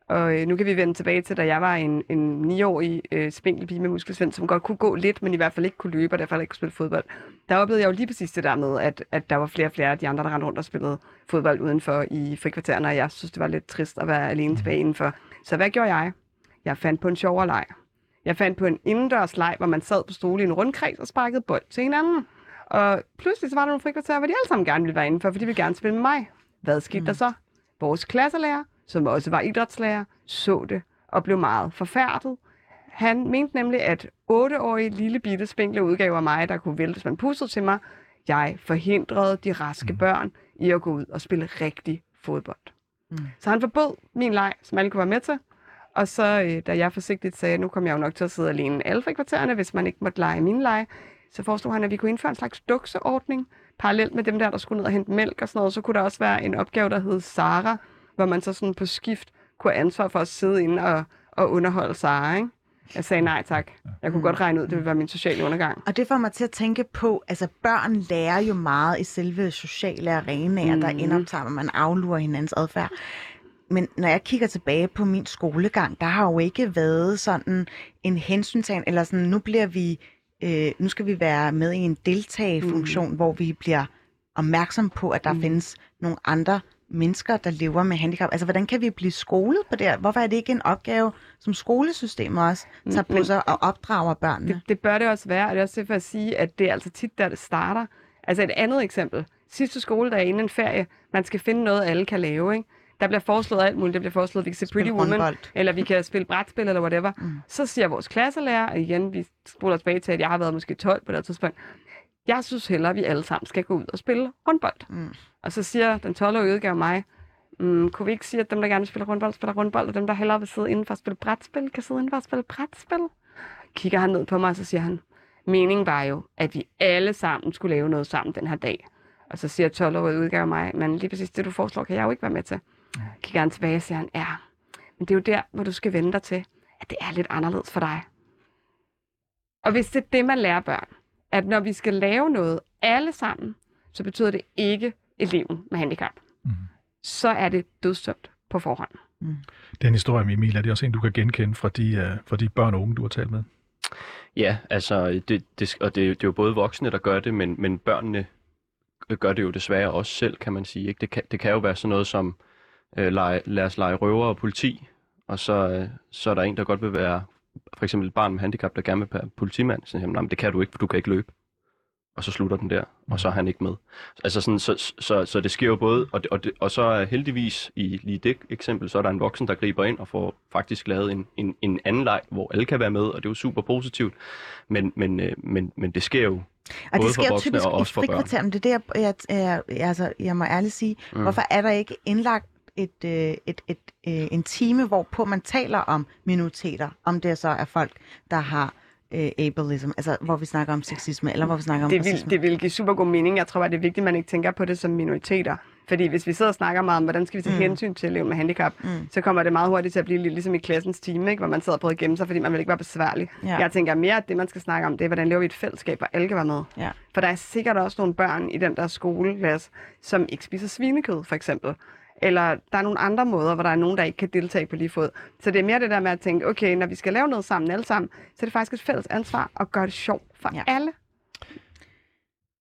Og øh, nu kan vi vende tilbage til, da jeg var en, en 9-årig øh, spinkel pige med muskelsvind, som godt kunne gå lidt, men i hvert fald ikke kunne løbe, og derfor ikke kunne spille fodbold. Der oplevede jeg jo lige præcis det der med, at, at der var flere og flere af de andre, der rendte rundt og spillede fodbold udenfor i frikvartererne, og jeg synes, det var lidt trist at være alene tilbage indenfor. Så hvad gjorde jeg? Jeg fandt på en sjovere leg. Jeg fandt på en indendørs leg, hvor man sad på stole i en rundkreds og sparkede bold til hinanden. Og pludselig så var der nogle frikvarterer, hvor de alle sammen gerne ville være indenfor, for de ville gerne spille med mig. Hvad skete mm. der så? Vores klasselærer, som også var idrætslærer, så det og blev meget forfærdet. Han mente nemlig, at 8-årige lille bitte spinkle udgave af mig, der kunne vælte, hvis man pustede til mig, jeg forhindrede de raske børn i at gå ud og spille rigtig fodbold. Mm. Så han forbød min leg, som alle kunne være med til. Og så, øh, da jeg forsigtigt sagde, at nu kom jeg jo nok til at sidde alene i alle frikvartererne, hvis man ikke måtte lege min leg, så foreslog han, at vi kunne indføre en slags dukseordning, parallelt med dem der, der skulle ned og hente mælk og sådan noget. Så kunne der også være en opgave, der hed Sara, hvor man så sådan på skift kunne have ansvar for at sidde inde og, og underholde Sara, ikke? Jeg sagde nej tak. Jeg kunne godt regne ud, det ville være min sociale undergang. Og det får mig til at tænke på, altså børn lærer jo meget i selve sociale arenaer, mm. der indoptager, at man aflurer hinandens adfærd. Men når jeg kigger tilbage på min skolegang, der har jo ikke været sådan en hensyntagen, eller sådan, nu bliver vi, øh, nu skal vi være med i en deltagefunktion, mm. hvor vi bliver opmærksom på, at der mm. findes nogle andre mennesker, der lever med handicap? Altså, hvordan kan vi blive skolet på det? Hvorfor er det ikke en opgave, som skolesystemet også tager på Men- sig og opdrager børnene? Det, det bør det også være, og det er også for at sige, at det er altså tit, der det starter. Altså et andet eksempel. Sidste skoledag inden en ferie, man skal finde noget, alle kan lave, ikke? Der bliver foreslået alt muligt. Der bliver foreslået, at vi kan se Pretty Woman, eller vi kan spille brætspil, eller whatever. Mm. Så siger vores klasselærer, og igen, vi spoler tilbage til, at jeg har været måske 12 på det tidspunkt, jeg synes hellere, at vi alle sammen skal gå ud og spille håndbold. Mm. Og så siger den 12-årige udgave mig, mm, kunne vi ikke sige, at dem, der gerne vil spille rundbold, spiller rundbold, og dem, der hellere vil sidde indenfor og spille brætspil, kan sidde indenfor og spille brætspil? Kigger han ned på mig, og så siger han, meningen var jo, at vi alle sammen skulle lave noget sammen den her dag. Og så siger 12-årige udgave mig, men lige præcis det, du foreslår, kan jeg jo ikke være med til. Kigger han tilbage og siger han, ja, men det er jo der, hvor du skal vende dig til, at det er lidt anderledes for dig. Og hvis det er det, man lærer børn, at når vi skal lave noget alle sammen, så betyder det ikke eleven med handicap. Mhm. Så er det dødsdømt på forhånd. Den historie med Emil, er det også en, du kan genkende fra de, uh, fra de børn og unge, du har talt med? Ja, altså, det, det, og det, det er jo både voksne, der gør det, men, men børnene gør det jo desværre også selv, kan man sige. Ikke? Det, kan, det kan jo være sådan noget som, øh, lege, lad os lege røver og politi, og så, øh, så er der en, der godt vil være, for eksempel et barn med handicap, der gerne vil være politimand. Så siger han, "Nej, men det kan du ikke, for du kan ikke løbe. Og så slutter den der, og så er han ikke med. Altså sådan, så, så, så, så det sker jo både, og, det, og, det, og så er heldigvis i lige det eksempel, så er der en voksen, der griber ind og får faktisk lavet en, en, en anden leg, hvor alle kan være med, og det er jo super positivt. Men, men, øh, men, men det sker jo Og både det sker for jo voksne typisk og i også for børn. frikvarter, men det er det, jeg, jeg, jeg, altså, jeg må ærligt sige. Mm. Hvorfor er der ikke indlagt et, øh, et, et, et, en time, hvorpå man taler om minoriteter, om det så er folk, der har øh, ableism, altså hvor vi snakker om sexisme, eller hvor vi snakker om Det racisme. vil, det vil give super god mening. Jeg tror bare, det er vigtigt, at man ikke tænker på det som minoriteter. Fordi hvis vi sidder og snakker meget om, hvordan skal vi tage mm. hensyn til elever med handicap, mm. så kommer det meget hurtigt til at blive lidt ligesom i klassens time, ikke? hvor man sidder og prøver at gemme sig, fordi man vil ikke være besværlig. Ja. Jeg tænker mere, at det, man skal snakke om, det er, hvordan lever vi et fællesskab, hvor alle kan være med. Ja. For der er sikkert også nogle børn i den der skoleklasse, som ikke spiser svinekød, for eksempel. Eller der er nogle andre måder, hvor der er nogen, der ikke kan deltage på lige fod. Så det er mere det der med at tænke, okay, når vi skal lave noget sammen alle sammen, så er det faktisk et fælles ansvar at gøre det sjovt for Ja. ja. alle.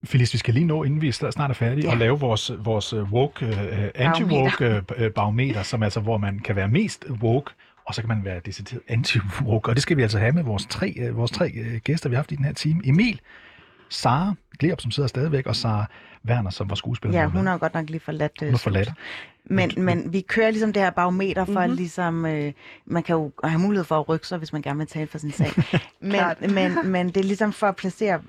Felice, vi skal lige nå, inden vi snart er færdige, Ja. lave vores, vores øh, woke, uh, anti-woke uh, barometer, som altså, hvor man kan være mest woke, og så kan man være decideret anti-woke. Og det skal vi altså have med vores tre, uh, vores tre uh, gæster, vi har haft i den her time. Emil, Sara Glerup, som sidder stadigvæk, og Sara Werner, som var skuespiller. Ja, hun har godt nok lige forladt øh, hun er forladt. Men, men vi kører ligesom det her barometer for Mhm. mm-hmm. ligesom, øh, man kan jo have mulighed for at rykke sig, hvis man gerne vil tale for sin sag. men, Klart. men, men det er ligesom for at placere,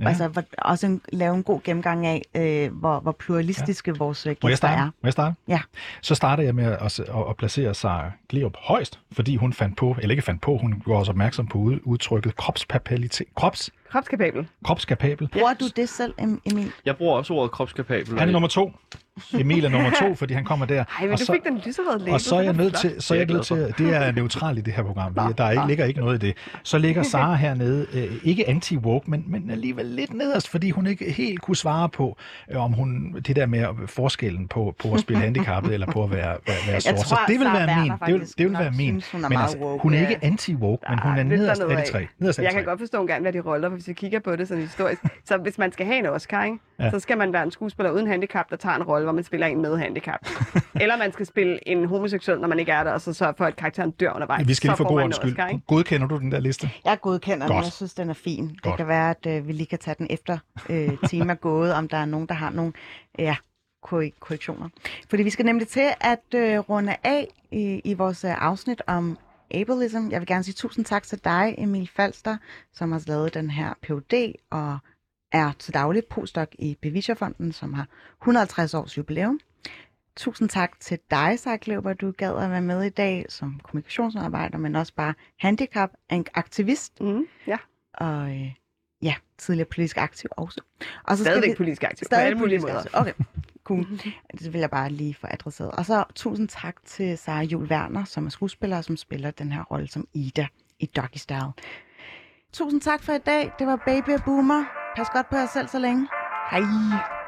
Ja. altså hvor, også en, lave en god gennemgang af, øh, hvor, hvor pluralistiske ja. vores øh, Må jeg gæster starte? er. Må jeg starte? Ja. Så starter jeg med at, at, at placere Sara Glerup højst, fordi hun fandt på, eller ikke fandt på, hun var også opmærksom på ud- udtrykket kropspapalitet, krops, Kropskapabel. kropskapabel. Bruger du det selv, Em- Emil? Jeg bruger også ordet kropskapabel. Han er nummer to. Emil er nummer to, fordi han kommer der. Ej, men og du så, fik den lyserøde label. og så er jeg nødt til, så er jeg Det er nødt til, det er neutralt i det her program. Nå, Der er ikke, ligger ikke noget i det. Så ligger Sara hernede, øh, ikke anti-woke, men, men alligevel lidt nederst, fordi hun ikke helt kunne svare på, øh, om hun, det der med forskellen på, på at spille handicappet eller på at være, være, være sort. så det vil være min. Det vil, det vil være min. synes, hun er men altså, woke. hun er ikke anti-woke, men hun er lidt nederst af de tre. Nederst Jeg kan godt forstå gerne, hvad de roller, for hvis vi kigger på det sådan historisk. Så hvis man skal have en Oscar, ikke? Ja. så skal man være en skuespiller uden handicap, der tager en rolle, hvor man spiller en med handicap. Eller man skal spille en homoseksuel, når man ikke er der, og så sørge for, at karakteren dør undervejs. Vi skal lige for god ordens skyld. Oscar? Godkender du den der liste? Jeg godkender den, Godt. jeg synes, den er fin. Godt. Det kan være, at øh, vi lige kan tage den efter øh, tema gået, om der er nogen, der har nogle ja, korre- korrektioner. Fordi vi skal nemlig til at øh, runde af i, i vores øh, afsnit om ableism. Jeg vil gerne sige tusind tak til dig, Emil Falster, som har lavet den her PhD og er til daglig postdoc i Beviserfonden, som har 150 års jubilæum. Tusind tak til dig, Sarkløber, du gad at være med i dag som kommunikationsarbejder, men også bare handicap, en aktivist Mm, ja, og øh, ja, tidligere politisk aktiv også. Og så stadigvæk vi, politisk aktiv. stadig politisk måder. aktiv. Okay, cool. Det vil jeg bare lige få adresseret. Og så tusind tak til Sara Jul Werner, som er skuespiller, som spiller den her rolle som Ida i Doggy Style. Tusind tak for i dag. Det var Baby og Boomer. Pas godt på jer selv så længe. Hej.